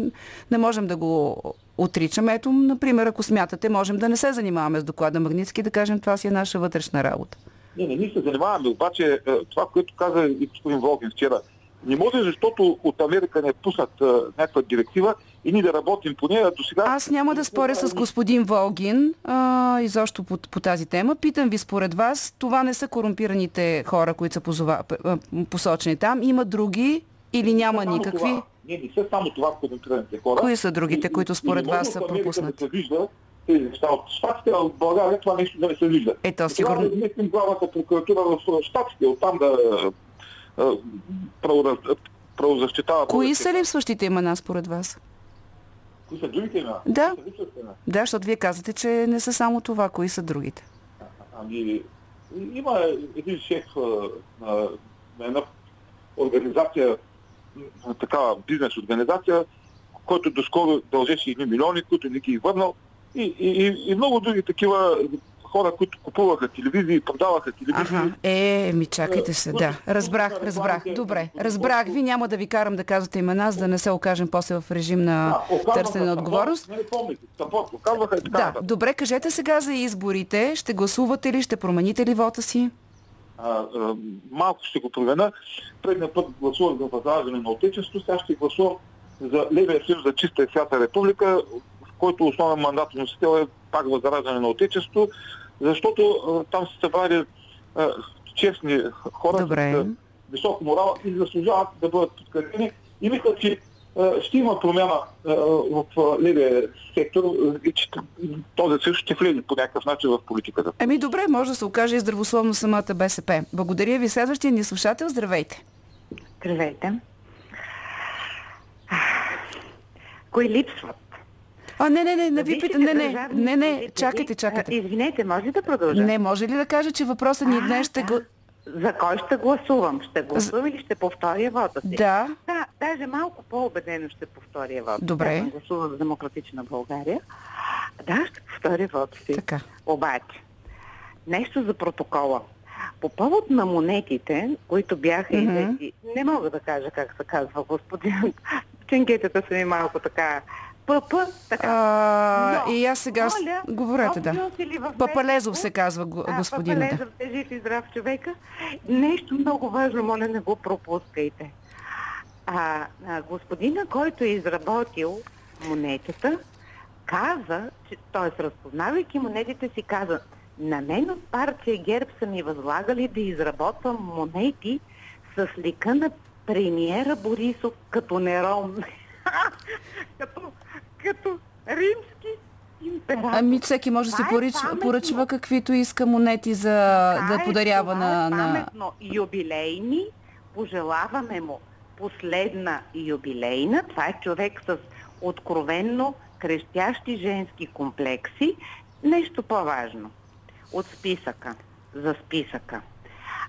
не можем да го отричаме. Ето, например, ако смятате, можем да не се занимаваме с доклада Магницки, да кажем, това си е наша вътрешна работа. Не, не, ние се занимаваме, обаче е, това, което каза и господин Волгин вчера, не може, защото от Америка не е пуснат а, някаква директива и ние да работим по нея. До сега... Аз няма да споря с господин Волгин а, изобщо по, по тази тема. Питам ви според вас, това не са корумпираните хора, които са позова, посочени там. Има други или няма никакви? Това. Не, не са само това корумпираните хора. Кои са другите, които според и, вас са пропуснати? Да се вижда, тези неща от Штатите, а в България това нещо да не се вижда. Ето, сигурно. Трябва да изместим главната прокуратура в Штатите, оттам да правозащитава. Кои са липсващите имена според вас? Кои са другите имена? Да. Да, защото вие казвате, че не са само това. Кои са другите? Ами, има един шеф на, на една организация, такава бизнес организация, който доскоро дължеше едни милиони, които не ги е върнал и, и, и много други такива хора, които купуваха телевизии, продаваха телевизии. Ага. Е, ми чакайте се, да. Разбрах, разбрах. Добре, разбрах ви. Няма да ви карам да казвате имена, за да не се окажем после в режим на търсене на отговорност. Не помните, казваха и Да, добре, кажете сега за изборите. Ще гласувате ли, ще промените ли вота си? А, а, малко ще го променя. Предния път гласувах за възраждане на отечество, сега ще гласувам за Левия съюз за чиста и свята република, който основен мандат носител е пак възраждане на отечество, защото а, там се събрали а, честни хора Добре. с висок морал и заслужават да бъдат подкрепени. И мисля, че ще има промяна а, в левия сектор и че този съюз ще влезе по някакъв начин в политиката. Еми добре, може да се окаже и здравословно самата БСП. Благодаря ви. Следващия ни слушател, здравейте. Здравейте. Кои липсват? А, не, не, не, не ви питам, не, не, не, не, чакайте, чакайте. Извинете, може ли да продължа? Не, може ли да кажа, че въпросът ни днес ще го... За кой ще гласувам? Ще гласувам или ще повторя вода си? Да. Да, даже малко по-убедено ще повторя вода. Добре. Да, гласувам за Демократична България. Да, ще повторя вода си. Така. Обаче, нещо за протокола. По повод на монетите, които бяха mm-hmm. и не мога да кажа как се казва господин. Ченкетата са ми малко така ПП, така. А, Но, и аз сега... Моля, говорете, да. Папалезов се казва господин. Папалезов е жив и здрав човека. Нещо много важно, моля, не го пропускайте. А, а господина, който е изработил монетата, каза, т.е. разпознавайки монетите си, каза, на мен от партия ГЕРБ са ми възлагали да изработвам монети с лика на премиера Борисов като Нерон. като като римски император. Ами всеки може да си поръчва, поръчва каквито иска монети за това да подарява е, на... Е паметно юбилейни. Пожелаваме му последна юбилейна. Това е човек с откровенно крещящи женски комплекси. Нещо по-важно от списъка, за списъка.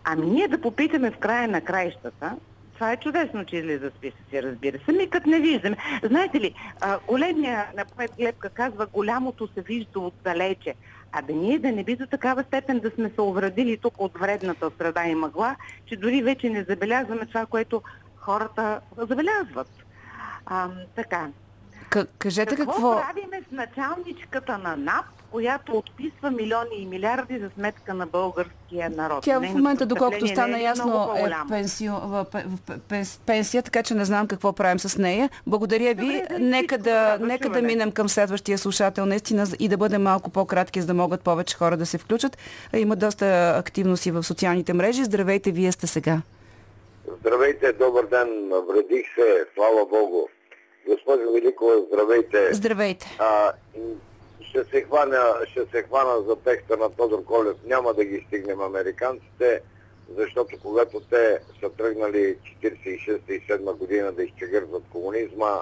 Ами ние да попитаме в края на краищата, това е чудесно, че излиза списъци, разбира се. Ми като не виждаме. Знаете ли, големия на поет Глебка казва, голямото се вижда отдалече. А да ние да не би до такава степен да сме се увредили тук от вредната среда и мъгла, че дори вече не забелязваме това, което хората забелязват. А, така. К- кажете Какво, какво... правиме с началничката на НАП, която отписва милиони и милиарди за сметка на българския народ? Тя в момента, доколкото стана е ясно, е пенсио, в, в, в, пенс- пенсия, така че не знам какво правим с нея. Благодаря ви. Добре, да, нека да, нека да минем към следващия слушател наистина и да бъдем малко по-кратки, за да могат повече хора да се включат. Има доста активност и в социалните мрежи. Здравейте, вие сте сега. Здравейте, добър ден, вредих се, слава Богу. Госпожо Великова, здравейте. Здравейте. А, ще, се хвана, ще се хвана за текста на Тодор Колев. Няма да ги стигнем американците, защото когато те са тръгнали 46-7 година да изчегъртват комунизма,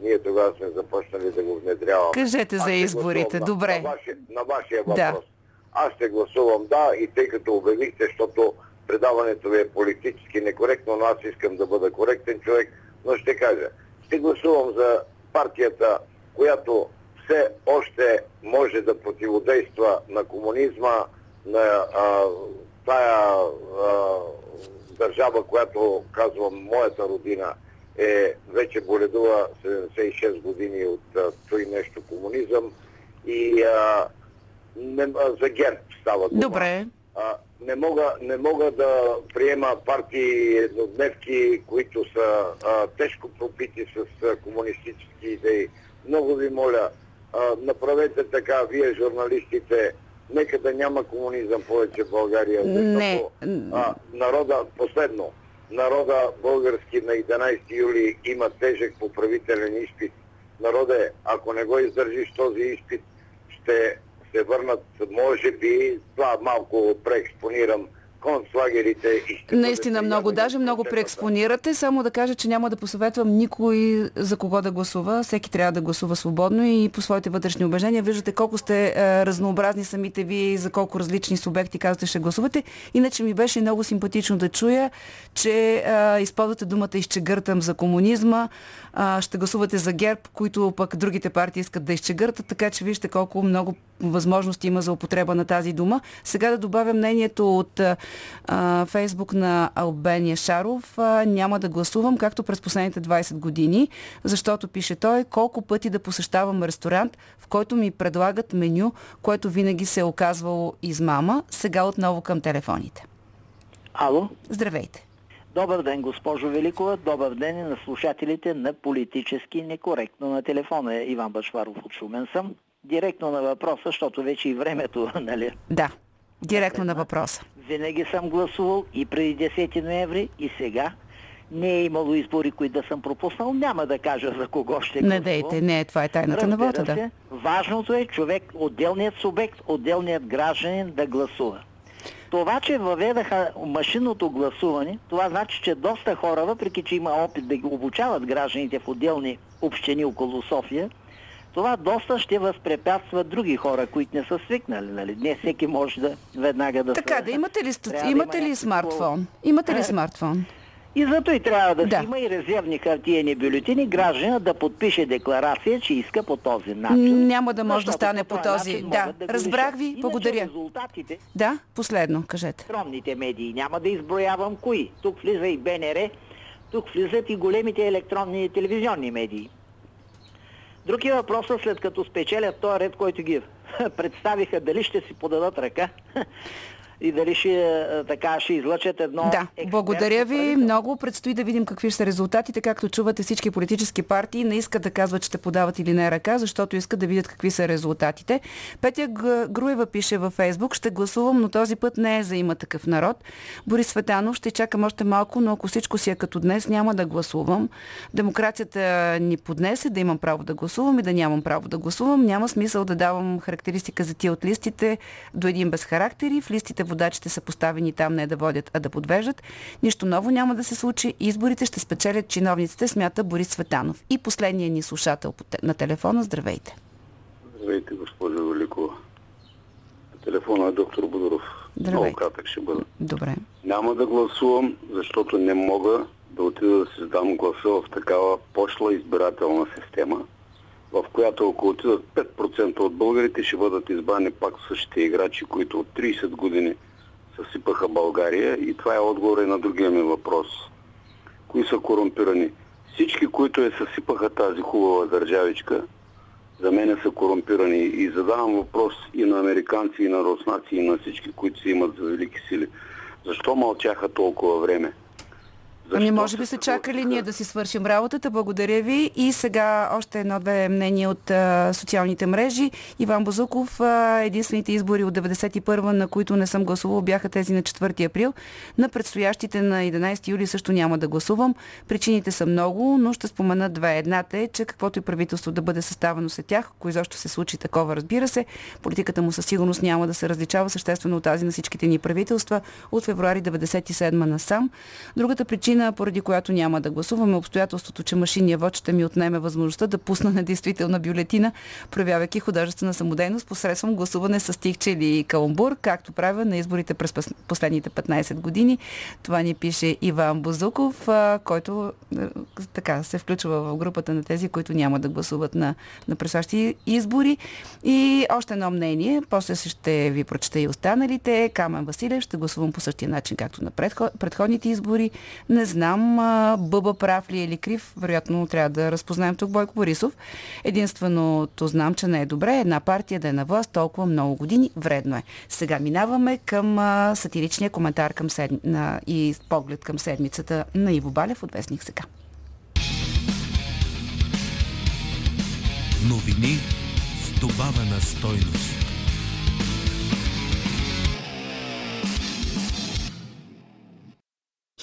ние тогава сме започнали да го внедряваме. Кажете за изборите. гласувам Добре. На, на, вашия, на вашия Да. въпрос. Аз ще гласувам да и тъй като обявихте, защото предаването ви е политически некоректно, но аз искам да бъда коректен човек, но ще кажа. Ще гласувам за партията, която все още може да противодейства на комунизма, на а, тая а, държава, която казвам моята родина, е вече боледува 76 години от а, той нещо комунизъм и а, не, а, за ГЕРБ става дума. Добре. А, не, мога, не мога да приема партии еднодневки, които са а, тежко пропити с а, комунистически идеи. Много ви моля, а, направете така, вие журналистите, нека да няма комунизъм повече в България, защото а, народа, последно, народа български на 11 юли има тежък поправителен изпит. Народе, ако не го издържиш този изпит, ще се върнат, може би, това малко преекспонирам, концлагерите и ще Наистина много, даже много преекспонирате. Само да кажа, че няма да посъветвам никой за кого да гласува. Всеки трябва да гласува свободно и по своите вътрешни убеждения. Виждате колко сте е, разнообразни самите вие и за колко различни субекти казвате ще гласувате. Иначе ми беше много симпатично да чуя, че е, използвате думата изчегъртам за комунизма, а, ще гласувате за ГЕРБ, които пък другите партии искат да изчегъртат, така че вижте колко много възможности има за употреба на тази дума. Сега да добавя мнението от а, Фейсбук на Албения Шаров. Няма да гласувам, както през последните 20 години, защото пише той, колко пъти да посещавам ресторант, в който ми предлагат меню, което винаги се е оказвало измама. Сега отново към телефоните. Ало, Здравейте. добър ден, госпожо Великова. Добър ден и на слушателите на политически некоректно на телефона. Е Иван Башваров от Шумен съм. Директно на въпроса, защото вече и времето, нали? Да, директно на въпроса. Винаги съм гласувал и преди 10 ноември и сега. Не е имало избори, които да съм пропуснал. Няма да кажа за кого ще Не гласувам. дейте, не е това е тайната на Разбира вота, да. се, важното е човек, отделният субект, отделният гражданин да гласува. Това, че въведаха машинното гласуване, това значи, че доста хора, въпреки че има опит да ги обучават гражданите в отделни общини около София, това доста ще възпрепятства други хора, които не са свикнали. Нали? Не всеки може да веднага да Така, се... да имате ли, Трябва да имате има ли смартфон? Имате ли смартфон? И зато и трябва да, Да. си има и резервни хартиени бюлетини, граждана да подпише декларация, че иска по този начин. Няма да може да стане по този- да, го разбрах ви, Иначе благодаря. резултатите, Да, последно, кажете. електронните медии, няма да изброявам кои. Тук влиза и БНР, тук влизат и големите електронни и телевизионни медии. Друг е след като спечелят този ред, който ги представиха, дали ще си подадат ръка и дали ще, е, така, ще излъчат едно Да, благодаря ви много. Предстои да видим какви ще са резултатите. Както чувате, всички политически партии не искат да казват, че ще подават или не ръка, защото искат да видят какви са резултатите. Петя Груева пише във Фейсбук, ще гласувам, но този път не е за има такъв народ. Борис Светанов, ще чакам още малко, но ако всичко си е като днес, няма да гласувам. Демокрацията ни поднесе да имам право да гласувам и да нямам право да гласувам. Няма смисъл да давам характеристика за тия от листите до един без характери. В листите водачите са поставени там не да водят, а да подвеждат. Нищо ново няма да се случи. Изборите ще спечелят чиновниците, смята Борис Светанов. И последният ни слушател на телефона. Здравейте. Здравейте, госпожо Великова. Телефона е доктор Будоров. Здравейте. Много кратък ще бъда. Добре. Няма да гласувам, защото не мога да отида да си дам гласа в такава пошла избирателна система, в която ако отидат 5% от българите, ще бъдат избрани пак същите играчи, които от 30 години съсипаха България. И това е отговор и на другия ми въпрос. Кои са корумпирани? Всички, които я съсипаха тази хубава държавичка, за мен са корумпирани. И задавам въпрос и на американци, и на руснаци, и на всички, които си имат за велики сили. Защо мълчаха толкова време? Ами може би са чакали ние да си свършим работата. Благодаря ви. И сега още едно-две мнения от а, социалните мрежи. Иван Бозуков, а, единствените избори от 91 на които не съм гласувал, бяха тези на 4 април. На предстоящите на 11 юли също няма да гласувам. Причините са много, но ще спомена две. Едната е, че каквото и правителство да бъде съставено след тях, ако изобщо се случи такова, разбира се, политиката му със сигурност няма да се различава съществено от тази на всичките ни правителства от февруари 97 насам. Другата причина причина, поради която няма да гласуваме, обстоятелството, че машинния вод ще ми отнеме възможността да пусна недействителна бюлетина, проявявайки художествена самодейност посредством гласуване с тихче или каламбур, както правя на изборите през последните 15 години. Това ни пише Иван Бозуков, който така се включва в групата на тези, които няма да гласуват на, на предстоящи избори. И още едно мнение, после ще ви прочета и останалите. Камен Василев ще гласувам по същия начин, както на предходните избори. Не знам Бъба прав ли е или крив. Вероятно трябва да разпознаем тук Бойко Борисов. Единственото знам, че не е добре една партия да е на власт толкова много години. Вредно е. Сега минаваме към сатиричния коментар към сед... на... и поглед към седмицата на Иво Балев от Вестник сега. Новини с добавена стойност.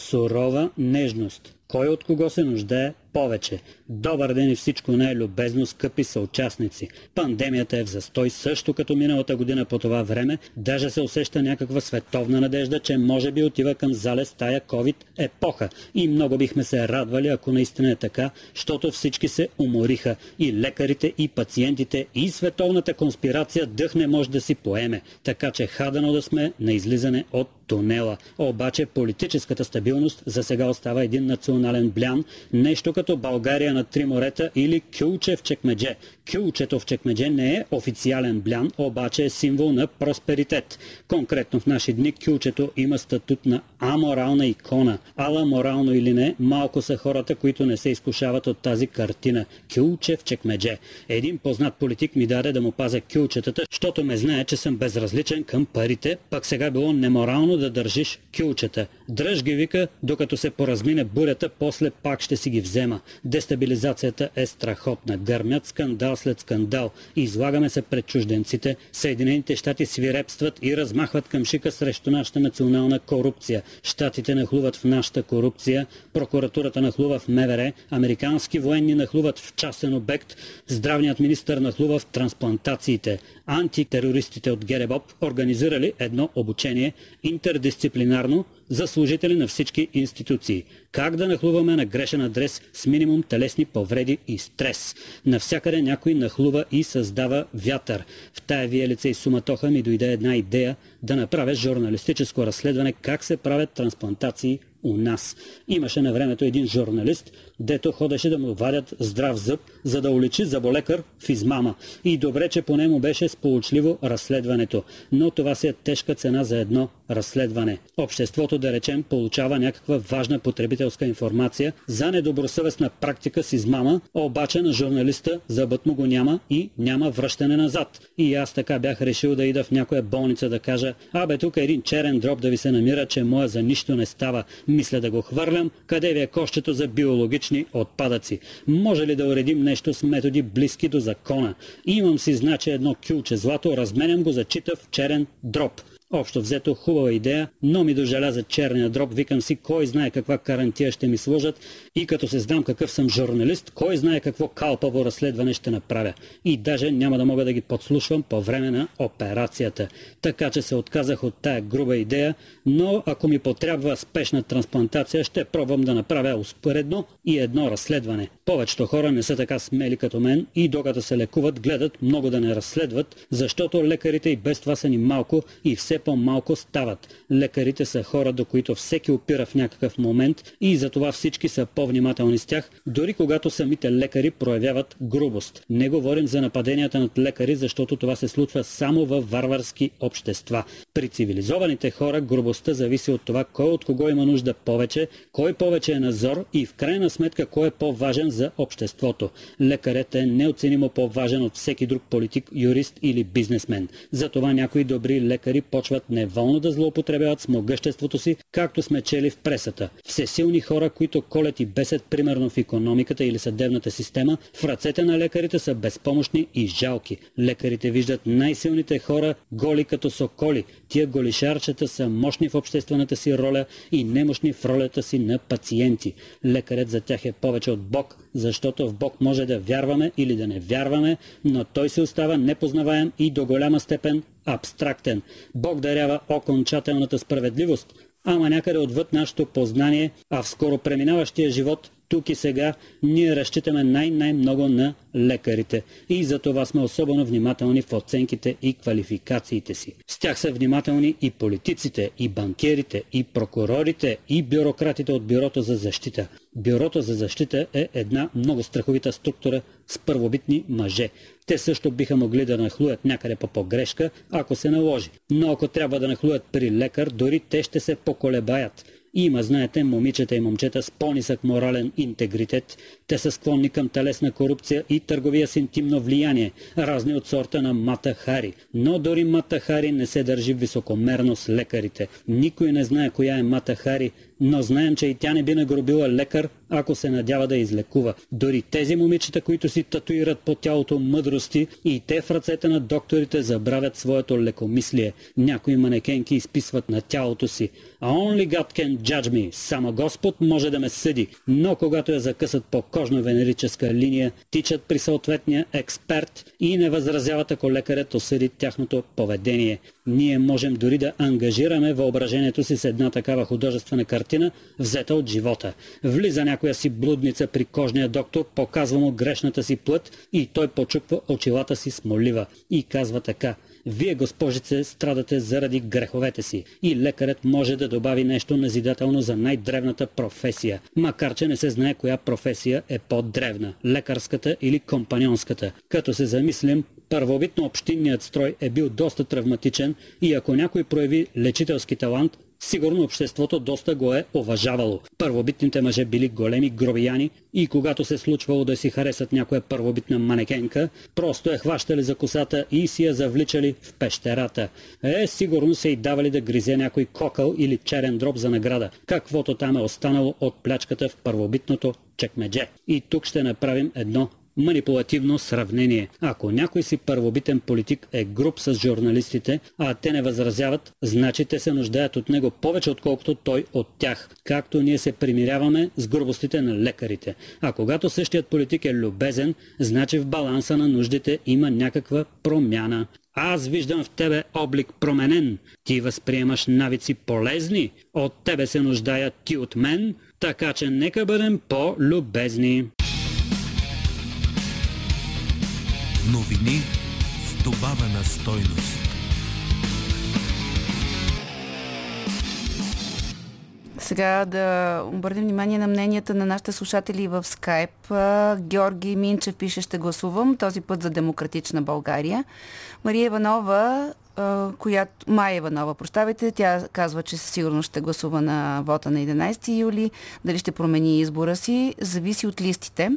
Сурова нежност. Кой от кого се нуждае повече? Добър ден и всичко най-любезно, скъпи съучастници. Пандемията е в застой също като миналата година по това време. Даже се усеща някаква световна надежда, че може би отива към залез тая COVID епоха. И много бихме се радвали, ако наистина е така, защото всички се умориха. И лекарите, и пациентите, и световната конспирация дъх не може да си поеме. Така че хадано да сме на излизане от тунела. Обаче политическата стабилност за сега остава един национален блян, нещо като България на три морета или Кюлче в Чекмедже. Кюлчето в Чекмедже не е официален блян, обаче е символ на просперитет. Конкретно в наши дни кюлчето има статут на аморална икона. Ала морално или не, малко са хората, които не се изкушават от тази картина. Кюлче в Чекмедже. Един познат политик ми даде да му пазя кюлчетата, защото ме знае, че съм безразличен към парите, пък сега било неморално да държиш кюлчета. Дръж ги вика, докато се поразмине бурята, после пак ще си ги взема. Дестабилизацията е страхотна. Гърмят скандал след скандал. Излагаме се пред чужденците. Съединените щати свирепстват и размахват към шика срещу нашата национална корупция. Штатите нахлуват в нашата корупция. Прокуратурата нахлува в МВР. Американски военни нахлуват в частен обект. Здравният министр нахлува в трансплантациите. Антитерористите от Геребоп организирали едно обучение интердисциплинарно за служители на всички институции. Как да нахлуваме на грешен адрес с минимум телесни повреди и стрес. Навсякъде някой нахлува и създава вятър. В тая виелица и суматоха ми дойде една идея да направя журналистическо разследване как се правят трансплантации у нас. Имаше на времето един журналист, дето ходеше да му вадят здрав зъб, за да уличи заболекар в измама. И добре, че поне му беше сполучливо разследването. Но това си е тежка цена за едно разследване. Обществото, да речем, получава някаква важна потребителска информация за недобросъвестна практика с измама, обаче на журналиста зъбът му го няма и няма връщане назад. И аз така бях решил да ида в някоя болница да кажа, абе тук е един черен дроб да ви се намира, че моя за нищо не става. Мисля да го хвърлям, къде ви е кощето за биологични отпадъци. Може ли да уредим нещо с методи близки до закона? Имам си значи едно кюлче злато, разменям го за читав черен дроб. Общо взето хубава идея, но ми дожаля за черния дроб, викам си кой знае каква карантия ще ми сложат и като се знам какъв съм журналист, кой знае какво калпаво разследване ще направя. И даже няма да мога да ги подслушвам по време на операцията. Така че се отказах от тая груба идея, но ако ми потрябва спешна трансплантация, ще пробвам да направя успоредно и едно разследване. Повечето хора не са така смели като мен и докато се лекуват, гледат много да не разследват, защото лекарите и без това са ни малко и все по-малко стават. Лекарите са хора, до които всеки опира в някакъв момент и затова всички са по-внимателни с тях, дори когато самите лекари проявяват грубост. Не говорим за нападенията над лекари, защото това се случва само във варварски общества. При цивилизованите хора грубостта зависи от това кой от кого има нужда повече, кой повече е назор и в крайна сметка кой е по-важен за обществото. Лекарят е неоценимо по-важен от всеки друг политик, юрист или бизнесмен. Затова някои добри лекари почват неволно да злоупотребяват с могъществото си, както сме чели в пресата. Всесилни хора, които колят и бесят примерно в економиката или съдебната система, в ръцете на лекарите са безпомощни и жалки. Лекарите виждат най-силните хора голи като соколи. Тия голишарчета са мощни в обществената си роля и немощни в ролята си на пациенти. Лекарят за тях е повече от Бог, защото в Бог може да вярваме или да не вярваме, но той се остава непознаваем и до голяма степен абстрактен. Бог дарява окончателната справедливост, ама някъде отвъд нашето познание, а в скоро преминаващия живот тук и сега ние разчитаме най-най-много на лекарите и за това сме особено внимателни в оценките и квалификациите си. С тях са внимателни и политиците, и банкерите, и прокурорите, и бюрократите от Бюрото за защита. Бюрото за защита е една много страховита структура с първобитни мъже. Те също биха могли да нахлуят някъде по погрешка, ако се наложи. Но ако трябва да нахлуят при лекар, дори те ще се поколебаят. Има, знаете, момичета и момчета с по-нисък морален интегритет. Те са склонни към телесна корупция и търговия с интимно влияние, разни от сорта на Мата Хари. Но дори Мата Хари не се държи високомерно с лекарите. Никой не знае коя е Мата Хари, но знаем, че и тя не би нагробила лекар, ако се надява да излекува. Дори тези момичета, които си татуират по тялото мъдрости, и те в ръцете на докторите забравят своето лекомислие. Някои манекенки изписват на тялото си. Only God can judge me. Само Господ може да ме съди. Но когато я закъсат по кожно-венерическа линия, тичат при съответния експерт и не възразяват, ако лекарят осъди тяхното поведение. Ние можем дори да ангажираме въображението си с една такава художествена картина, взета от живота. Влиза някоя си блудница при кожния доктор, показва му грешната си плът и той почупва очилата си с молива и казва така – вие, госпожице, страдате заради греховете си. И лекарят може да добави нещо назидателно за най-древната професия, макар че не се знае коя професия е по-древна – лекарската или компаньонската. Като се замислим, първобитно общинният строй е бил доста травматичен и ако някой прояви лечителски талант, Сигурно обществото доста го е уважавало. Първобитните мъже били големи гробияни и когато се случвало да си харесат някоя първобитна манекенка, просто я хващали за косата и си я завличали в пещерата. Е, сигурно се и давали да гризе някой кокъл или черен дроб за награда, каквото там е останало от плячката в първобитното чекмедже. И тук ще направим едно манипулативно сравнение. Ако някой си първобитен политик е груп с журналистите, а те не възразяват, значи те се нуждаят от него повече отколкото той от тях, както ние се примиряваме с грубостите на лекарите. А когато същият политик е любезен, значи в баланса на нуждите има някаква промяна. Аз виждам в тебе облик променен. Ти възприемаш навици полезни. От тебе се нуждаят ти от мен, така че нека бъдем по-любезни. Новини с добавена стойност. Сега да обърнем внимание на мненията на нашите слушатели в скайп. Георги Минчев пише ще гласувам, този път за демократична България. Мария Иванова която Майя Иванова, прощавайте, тя казва, че със сигурност ще гласува на вота на 11 юли. Дали ще промени избора си, зависи от листите.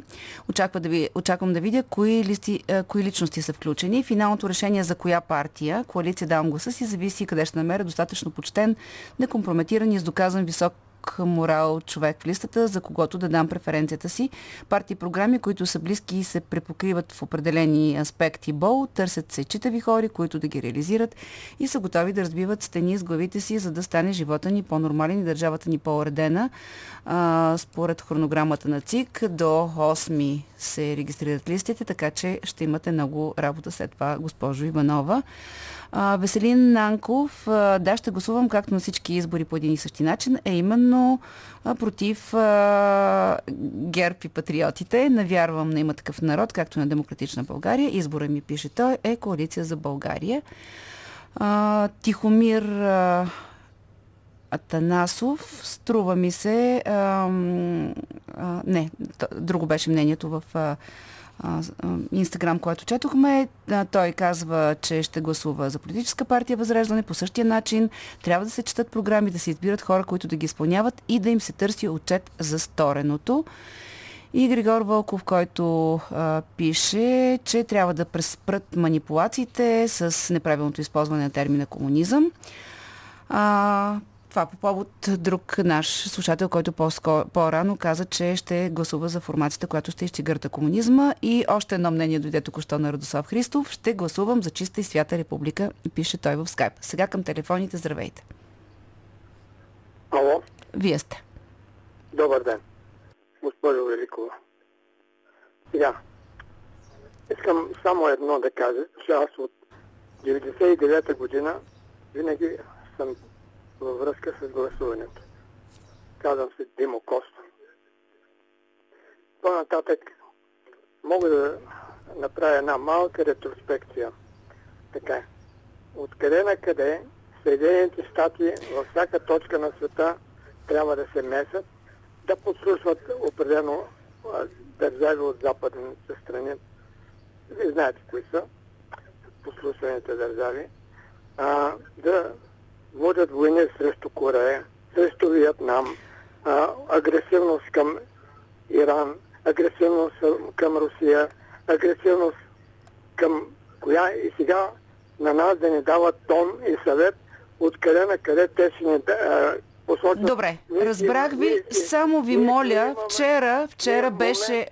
Очаква да ви, очаквам да видя кои, листи, кои личности са включени. Финалното решение за коя партия, коалиция давам гласа си, зависи къде ще намеря достатъчно почтен, некомпрометиран и с доказан висок морал човек в листата, за когото да дам преференцията си. Партии програми, които са близки и се препокриват в определени аспекти бол, търсят се читави хори, които да ги реализират и са готови да разбиват стени с главите си, за да стане живота ни по-нормален и държавата ни по-уредена. според хронограмата на ЦИК до 8 се регистрират листите, така че ще имате много работа след това, госпожо Иванова. А, Веселин Нанков, а, да, ще гласувам както на всички избори по един и същи начин, е именно а, против а, ГЕРБ и патриотите. Навярвам на има такъв народ, както на Демократична България. Избора ми, пише той, е Коалиция за България. А, Тихомир а, Атанасов, струва ми се, а, а, не, друго беше мнението в а, Инстаграм, което четохме. Той казва, че ще гласува за политическа партия Възраждане по същия начин. Трябва да се четат програми, да се избират хора, които да ги изпълняват и да им се търси отчет за стореното. И Григор Вълков, който а, пише, че трябва да преспрат манипулациите с неправилното използване на термина комунизъм. А, това по повод друг наш слушател, който по-рано каза, че ще гласува за формацията, която ще изчегърта комунизма. И още едно мнение дойде току-що на Радослав Христов. Ще гласувам за чиста и свята република, пише той в скайп. Сега към телефоните. Здравейте. Ало. Вие сте. Добър ден. Госпожо Великова. Сега. Искам само едно да кажа, че аз от 99-та година винаги съм във връзка с гласуването. Казвам се Димо Коста. По-нататък мога да направя една малка ретроспекция. Така. Откъде на къде Съединените щати във всяка точка на света трябва да се месят, да подслушват определено държави от западните страни. Вие знаете кои са послушаните държави. А, да водят войни срещу Корея, срещу Виетнам, агресивност към Иран, агресивност към Русия, агресивност към коя и сега на нас да ни дават тон и съвет откъде на къде те ще ни посочат. Добре, разбрах ви, само ви моля, вчера, вчера беше...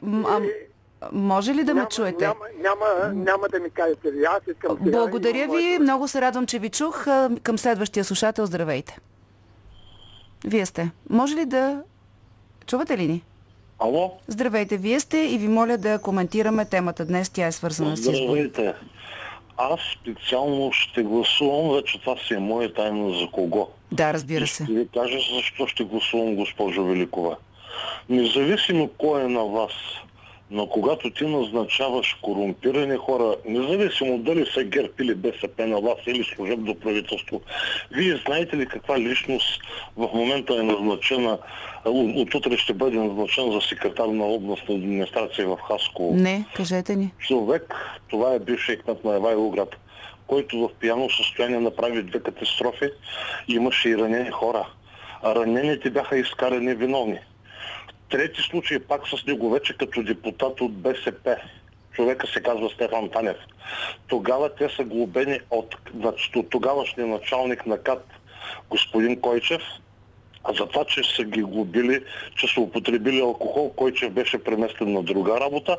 Може ли да няма, ме чуете? Няма, няма, няма да ми кажете. Аз искам сега Благодаря ви. Много се радвам, че ви чух. Към следващия слушател, здравейте. Вие сте. Може ли да... Чувате ли ни? Ало? Здравейте, вие сте и ви моля да коментираме темата днес. Тя е свързана с Здравейте. Аз специално ще гласувам, вече това си е моя тайна за кого. Да, разбира се. Ще ви кажа защо ще гласувам, госпожо Великова. Независимо кой е на вас, но когато ти назначаваш корумпирани хора, независимо дали са ГЕРБ или БСП на власт или служебно правителство, вие знаете ли каква личност в момента е назначена, от утре ще бъде назначен за секретар на областна администрация в Хасково? Не, кажете ни. Човек, това е бившия кмет на Евайлоград, който в пияно състояние направи две катастрофи, имаше и ранени хора. А ранените бяха изкарани виновни. Трети случай пак с него вече като депутат от БСП. Човека се казва Стефан Танев. Тогава те са глобени от, от тогавашния началник на КАТ господин Койчев, а за това, че са ги глобили, че са употребили алкохол, който беше преместен на друга работа,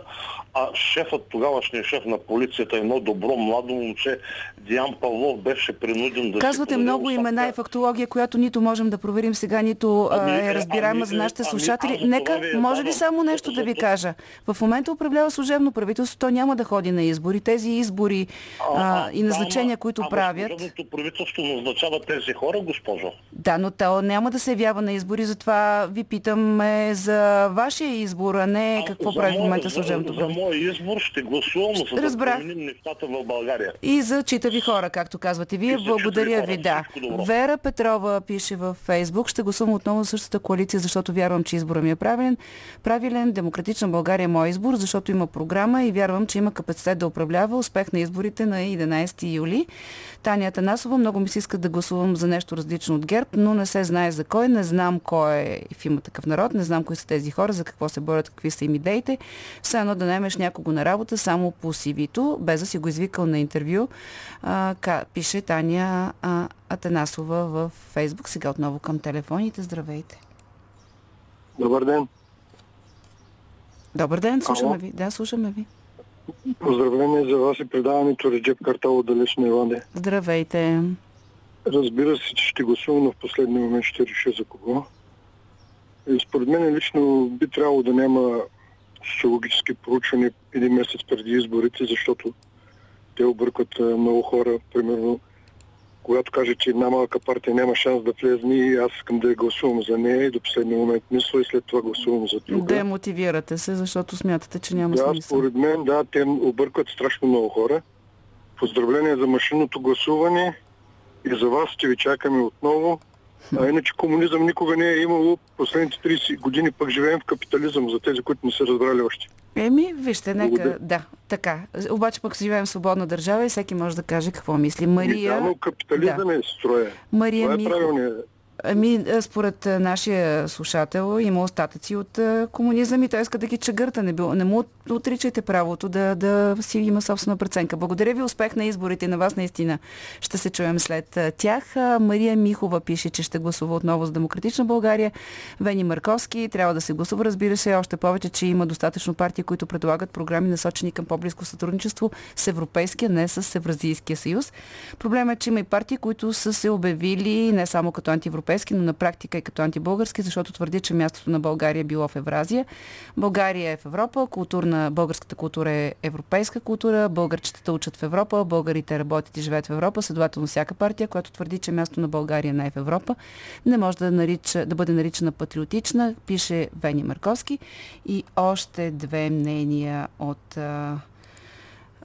а шефът, тогавашният шеф на полицията, едно добро младо момче, Диан Павлов, беше принуден да Казвате много оставка. имена и фактология, която нито можем да проверим сега, нито ами, е разбираема ами, за нашите ами, слушатели. Ами, Нека, е може ли само нещо да ви кажа? В момента управлява служебно правителство, то няма да ходи на избори. Тези избори а, а, и назначения, които ама, правят... Служебното правителство назначава тези хора, госпожо. Да, но то няма да се явява на избори, затова ви питаме за вашия избор, а не а, какво прави в момента служебното За, за мой избор ще гласувам, за да променим нещата в България. И за читави хора, както казвате вие. Благодаря ви, да. Вера Петрова пише във Фейсбук, ще гласувам отново за същата коалиция, защото вярвам, че избора ми е правилен. Правилен, демократична България е мой избор, защото има програма и вярвам, че има капацитет да управлява. Успех на изборите на 11 юли. Таня Танасова, много ми се иска да гласувам за нещо различно от ГЕРБ, но не се знае за кой. Не знам кой е в има такъв народ, не знам кои са тези хора, за какво се борят, какви са им идеите. Все едно да наймеш някого на работа само по CV-то, без да си го извикал на интервю, а, ка, пише Таня а, Атанасова в Фейсбук. Сега отново към телефоните. Здравейте. Добър ден. Добър ден, слушаме Ало? ви. Да, слушаме ви. Поздравление за вас и предаването Реджеп Картал от Далечна Ирландия. Здравейте. Разбира се, че ще гласувам, но в последния момент ще реша за кого. И според мен лично би трябвало да няма социологически проучвания един месец преди изборите, защото те объркват много хора. Примерно, когато каже, че една малка партия няма шанс да влезне и аз искам да я гласувам за нея и до последния момент мисля и след това гласувам за друга. Демотивирате се, защото смятате, че няма да, смисъл. според мен, да, те объркват страшно много хора. Поздравление за машинното гласуване и за вас ще ви чакаме отново. А иначе комунизъм никога не е имало. Последните 30 години пък живеем в капитализъм за тези, които не са разбрали още. Еми, вижте, нека... Благодаря. Да, така. Обаче пък живеем в свободна държава и всеки може да каже какво мисли. Мария... Да, но капитализъм Да. е строя. Мария Това е Михо- правилният. Ами, а, според а, нашия слушател има остатъци от а, комунизъм и той иска да ги чегърта. Не, не му отричайте правото да, да си има собствена преценка. Благодаря ви, успех на изборите на вас наистина. Ще се чуем след тях. Мария Михова пише, че ще гласува отново за Демократична България. Вени Марковски трябва да се гласува, разбира се, още повече, че има достатъчно партии, които предлагат програми насочени към по-близко сътрудничество с Европейския, не с Евразийския съюз. Проблемът е, че има и партии, които са се обявили не само като антиевропейски, но на практика и като антибългарски, защото твърдят, че мястото на България е било в Евразия. България е в Европа, културна, българската култура е европейска култура, българчетата учат в Европа, българите работят и живеят в Европа, следователно всяка партия, която твърди, че място на България не е в Европа, не може да, нарича, да бъде наричана патриотична, пише Вени Марковски. И още две мнения от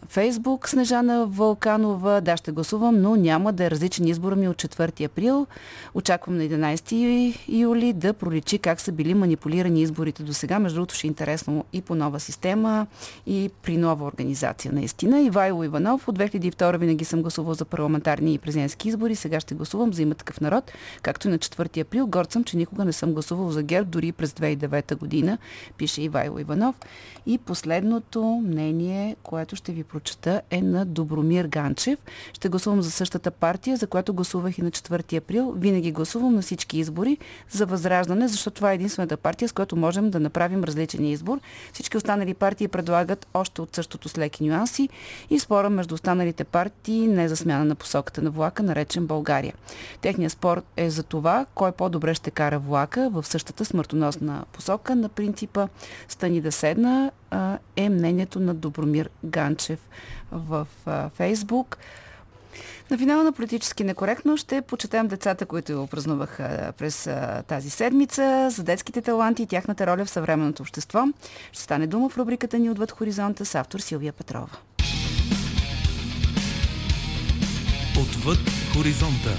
Фейсбук, Снежана Вълканова. Да, ще гласувам, но няма да е различен избора ми от 4 април. Очаквам на 11 юли да проличи как са били манипулирани изборите до сега. Между другото ще е интересно и по нова система, и при нова организация наистина. Ивайло Иванов, от 2002 винаги съм гласувал за парламентарни и президентски избори. Сега ще гласувам за има такъв народ, както и на 4 април. Горд съм, че никога не съм гласувал за ГЕРБ, дори през 2009 година, пише Ивайло Иванов. И последното мнение, което ще ви прочета е на Добромир Ганчев. Ще гласувам за същата партия, за която гласувах и на 4 април. Винаги гласувам на всички избори за възраждане, защото това е единствената партия, с която можем да направим различен избор. Всички останали партии предлагат още от същото с леки нюанси и спора между останалите партии не е за смяна на посоката на влака, наречен България. Техният спор е за това, кой по-добре ще кара влака в същата смъртоносна посока. На принципа стани да седна а, е мнението на Добромир Ганчев в а, Фейсбук. На финала на политически некоректно ще почетем децата, които празнуваха през а, тази седмица, за детските таланти и тяхната роля в съвременното общество. Ще стане дума в рубриката ни Отвъд хоризонта с автор Силвия Петрова. Отвъд хоризонта.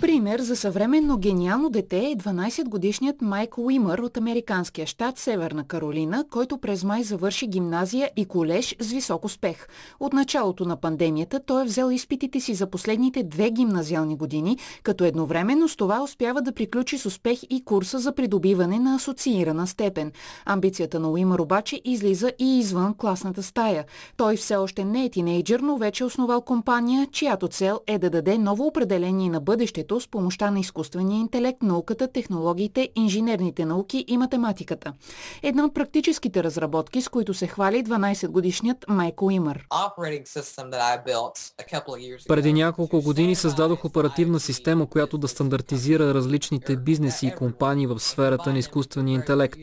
Пример за съвременно гениално дете е 12-годишният Майк Уимър от американския щат Северна Каролина, който през май завърши гимназия и колеж с висок успех. От началото на пандемията той е взел изпитите си за последните две гимназиални години, като едновременно с това успява да приключи с успех и курса за придобиване на асоциирана степен. Амбицията на Уимър обаче излиза и извън класната стая. Той все още не е тинейджър, но вече е основал компания, чиято цел е да даде ново определение на бъдещето с помощта на изкуствения интелект, науката, технологиите, инженерните науки и математиката. Една от практическите разработки, с които се хвали 12-годишният Майкъл Уимър. Преди няколко години създадох оперативна система, която да стандартизира различните бизнеси и компании в сферата на изкуствения интелект.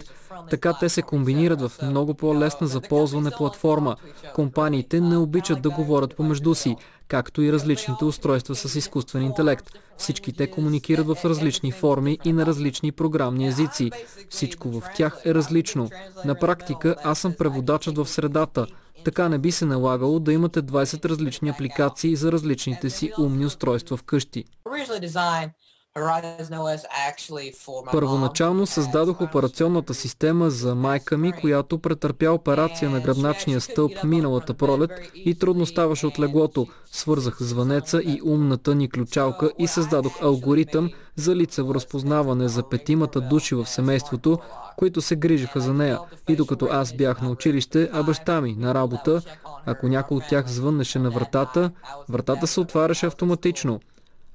Така те се комбинират в много по-лесна за ползване платформа. Компаниите не обичат да говорят помежду си, както и различните устройства с изкуствен интелект. Всички те комуникират в различни форми и на различни програмни езици. Всичко в тях е различно. На практика аз съм преводачът в средата. Така не би се налагало да имате 20 различни апликации за различните си умни устройства вкъщи. Първоначално създадох операционната система за майка ми, която претърпя операция на гръбначния стълб миналата пролет и трудно ставаше от леглото. Свързах звънеца и умната ни ключалка и създадох алгоритъм за лицево разпознаване за петимата души в семейството, които се грижиха за нея. И докато аз бях на училище, а баща ми на работа, ако някой от тях звъннеше на вратата, вратата се отваряше автоматично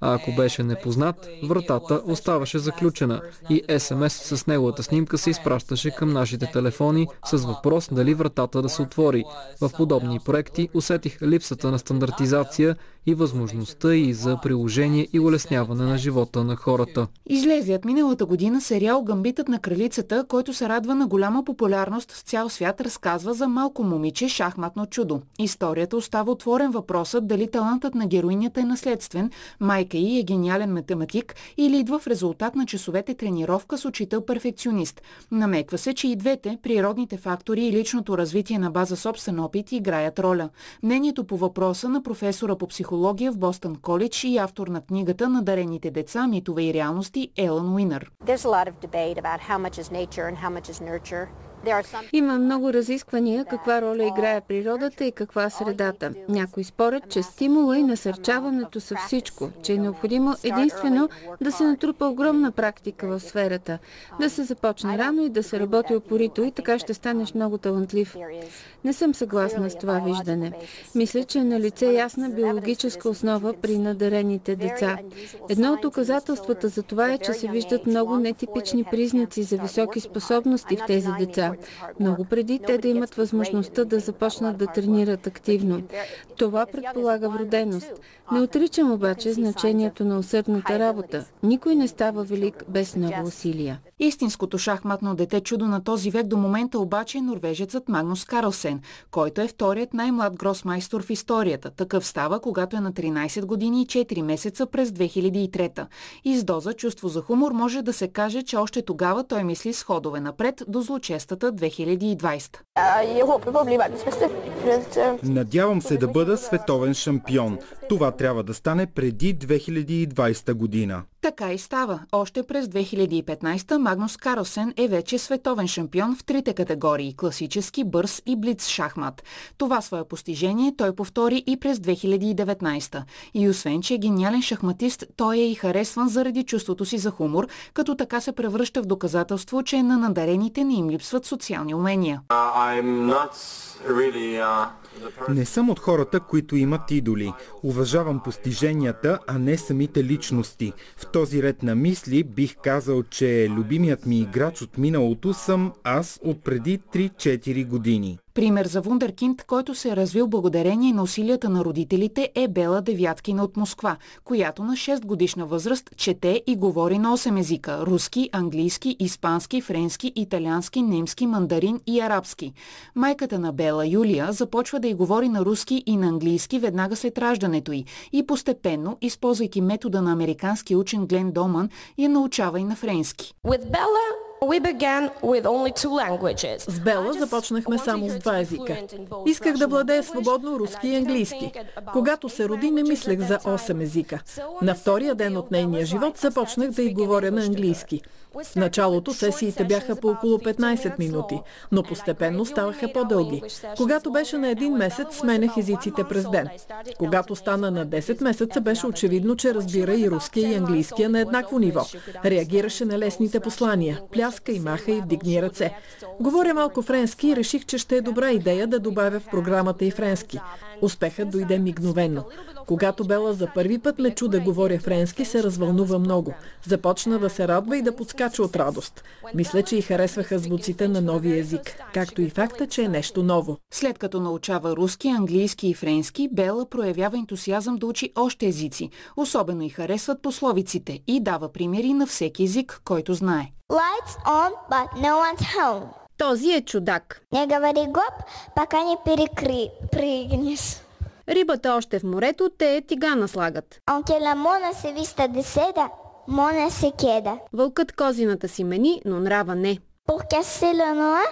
а ако беше непознат, вратата оставаше заключена и СМС с неговата снимка се изпращаше към нашите телефони с въпрос дали вратата да се отвори. В подобни проекти усетих липсата на стандартизация и възможността и за приложение и улесняване на живота на хората. Излезият миналата година сериал Гамбитът на кралицата, който се радва на голяма популярност в цял свят, разказва за малко момиче шахматно чудо. Историята остава отворен въпросът дали талантът на героинята е наследствен, майка й е гениален математик или идва в резултат на часовете тренировка с учител перфекционист. Намеква се, че и двете, природните фактори и личното развитие на база собствен опит, играят роля. Мнението по въпроса на професора по психология в Бостън Коледж и автор на книгата на дарените деца, митове и реалности Елън Уинър. Има много разисквания каква роля играе природата и каква средата. Някои спорят, че стимула и насърчаването са всичко, че е необходимо единствено да се натрупа огромна практика в сферата, да се започне рано и да се работи опорито и така ще станеш много талантлив. Не съм съгласна с това виждане. Мисля, че е на лице ясна биологическа основа при надарените деца. Едно от доказателствата за това е, че се виждат много нетипични признаци за високи способности в тези деца много преди те да имат възможността да започнат да тренират активно. Това предполага вроденост. Не отричам обаче значението на усърдната работа. Никой не става велик без много усилия. Истинското шахматно дете чудо на този век до момента обаче е норвежецът Магнус Карлсен, който е вторият най-млад гросмайстор в историята. Такъв става, когато е на 13 години и 4 месеца през 2003. И с доза чувство за хумор може да се каже, че още тогава той мисли с ходове напред до злочестата 2020. Надявам се да бъда световен шампион. Това трябва да стане преди 2020 година. Така и става. Още през 2015 Магнус Карлсен е вече световен шампион в трите категории – класически, бърз и блиц шахмат. Това свое постижение той повтори и през 2019. И освен, че е гениален шахматист, той е и харесван заради чувството си за хумор, като така се превръща в доказателство, че на надарените не им липсват социални умения. Uh, не съм от хората, които имат идоли. Уважавам постиженията, а не самите личности. В този ред на мисли бих казал, че любимият ми играч от миналото съм аз от преди 3-4 години. Пример за вундеркинд, който се е развил благодарение на усилията на родителите е Бела Девяткина от Москва, която на 6 годишна възраст чете и говори на 8 езика – руски, английски, испански, френски, италиански, немски, мандарин и арабски. Майката на Бела, Юлия, започва да й говори на руски и на английски веднага след раждането й и постепенно, използвайки метода на американски учен Глен Доман, я научава и на френски. With Bella, с Бела започнахме само с два езика. Исках да владея свободно руски и английски. Когато се роди, не мислех за 8 езика. На втория ден от нейния живот започнах да й говоря на английски. В началото сесиите бяха по около 15 минути, но постепенно ставаха по-дълги. Когато беше на един месец, сменях езиците през ден. Когато стана на 10 месеца, беше очевидно, че разбира и руския и английския на еднакво ниво. Реагираше на лесните послания, пляска и маха и вдигни ръце. Говоря малко френски и реших, че ще е добра идея да добавя в програмата и френски. Успехът дойде мигновенно. Когато Бела за първи път ме чу да говоря френски, се развълнува много. Започна да се радва и да подскача от радост. Мисля, че и харесваха звуците на новия език, както и факта, че е нещо ново. След като научава руски, английски и френски, Бела проявява ентусиазъм да учи още езици. Особено и харесват пословиците и дава примери на всеки език, който знае. Lights on, but no one's home. Този е чудак. Не говори гоп, пока не перекри... пригнеш. Рибата още в морето те тигана слагат. Анкела мона се виста деседа, мона се кеда. Вълкът козината си мени, но нрава не. Pour casser le noix,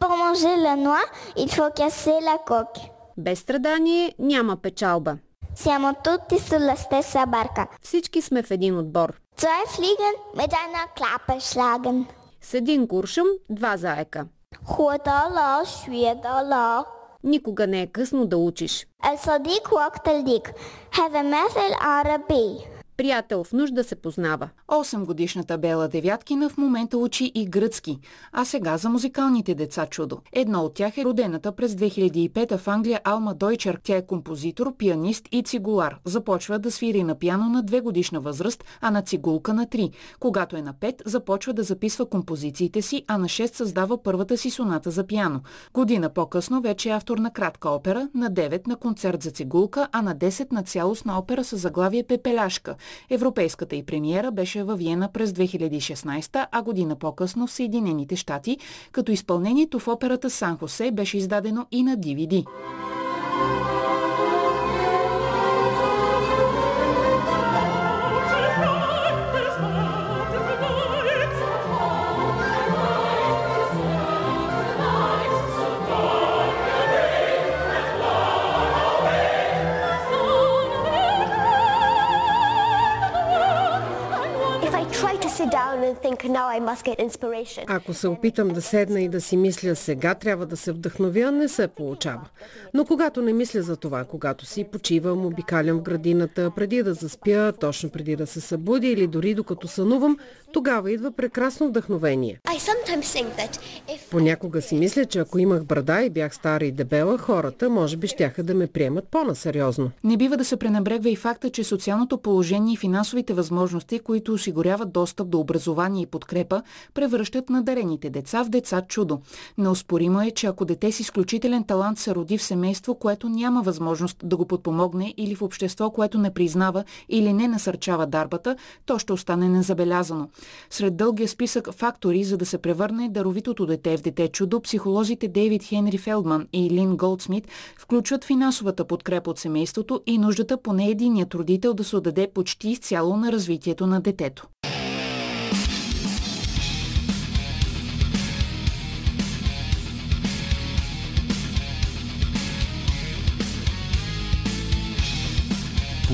pour manger le noix, il faut casser la coque. Без страдание няма печалба. Siamo tutti sulla stessa barca. Всички сме в един отбор. Zwei Fliegen mit einer Klappe schlagen. С един куршум два заека. Худала, шведала. Никога не е късно да учиш. Е садик. Хеве мефел араби. Приятел в нужда се познава. 8 годишната Бела Девяткина в момента учи и гръцки, а сега за музикалните деца чудо. Едно от тях е родената през 2005 в Англия Алма Дойчер. Тя е композитор, пианист и цигулар. Започва да свири на пиано на 2 годишна възраст, а на цигулка на 3. Когато е на 5, започва да записва композициите си, а на 6 създава първата си соната за пиано. Година по-късно вече е автор на кратка опера, на 9 на концерт за цигулка, а на 10 на цялостна опера с заглавие Пепеляшка. Европейската и премиера беше във Виена през 2016, а година по-късно в Съединените щати, като изпълнението в операта Сан Хосе беше издадено и на DVD. Ако се опитам да седна и да си мисля сега трябва да се вдъхновя, не се получава. Но когато не мисля за това, когато си почивам, обикалям в градината, преди да заспя, точно преди да се събудя или дори докато сънувам, тогава идва прекрасно вдъхновение. Понякога си мисля, че ако имах брада и бях стара и дебела, хората може би щяха да ме приемат по-насериозно. Не бива да се пренебрегва и факта, че социалното положение и финансовите възможности, които осигуряват достъп до образование и подкрепа, превръщат надарените деца в деца чудо. Неоспоримо е, че ако дете с изключителен талант се роди в семейство, което няма възможност да го подпомогне или в общество, което не признава или не насърчава дарбата, то ще остане незабелязано. Сред дългия списък фактори, за да се превърне даровитото дете в дете чудо, психолозите Дейвид Хенри Фелдман и Лин Голдсмит включват финансовата подкрепа от семейството и нуждата поне единият родител да се отдаде почти изцяло на развитието на детето.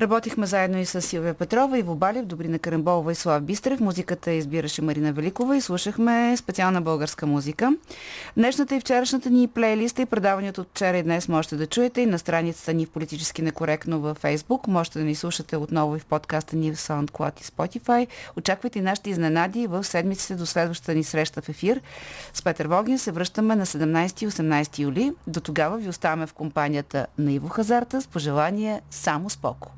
Работихме заедно и с Силвия Петрова, Иво Балев, Добрина Карамболова и Слав Бистрев. Музиката избираше Марина Великова и слушахме специална българска музика. Днешната и вчерашната ни плейлиста и предаването от вчера и днес можете да чуете и на страницата ни в Политически некоректно във Facebook. Можете да ни слушате отново и в подкаста ни в SoundCloud и Spotify. Очаквайте нашите изненади в седмиците до следващата ни среща в ефир. С Петър Вогин се връщаме на 17 и 18 юли. До тогава ви оставаме в компанията на Иво Хазарта с пожелание само споко.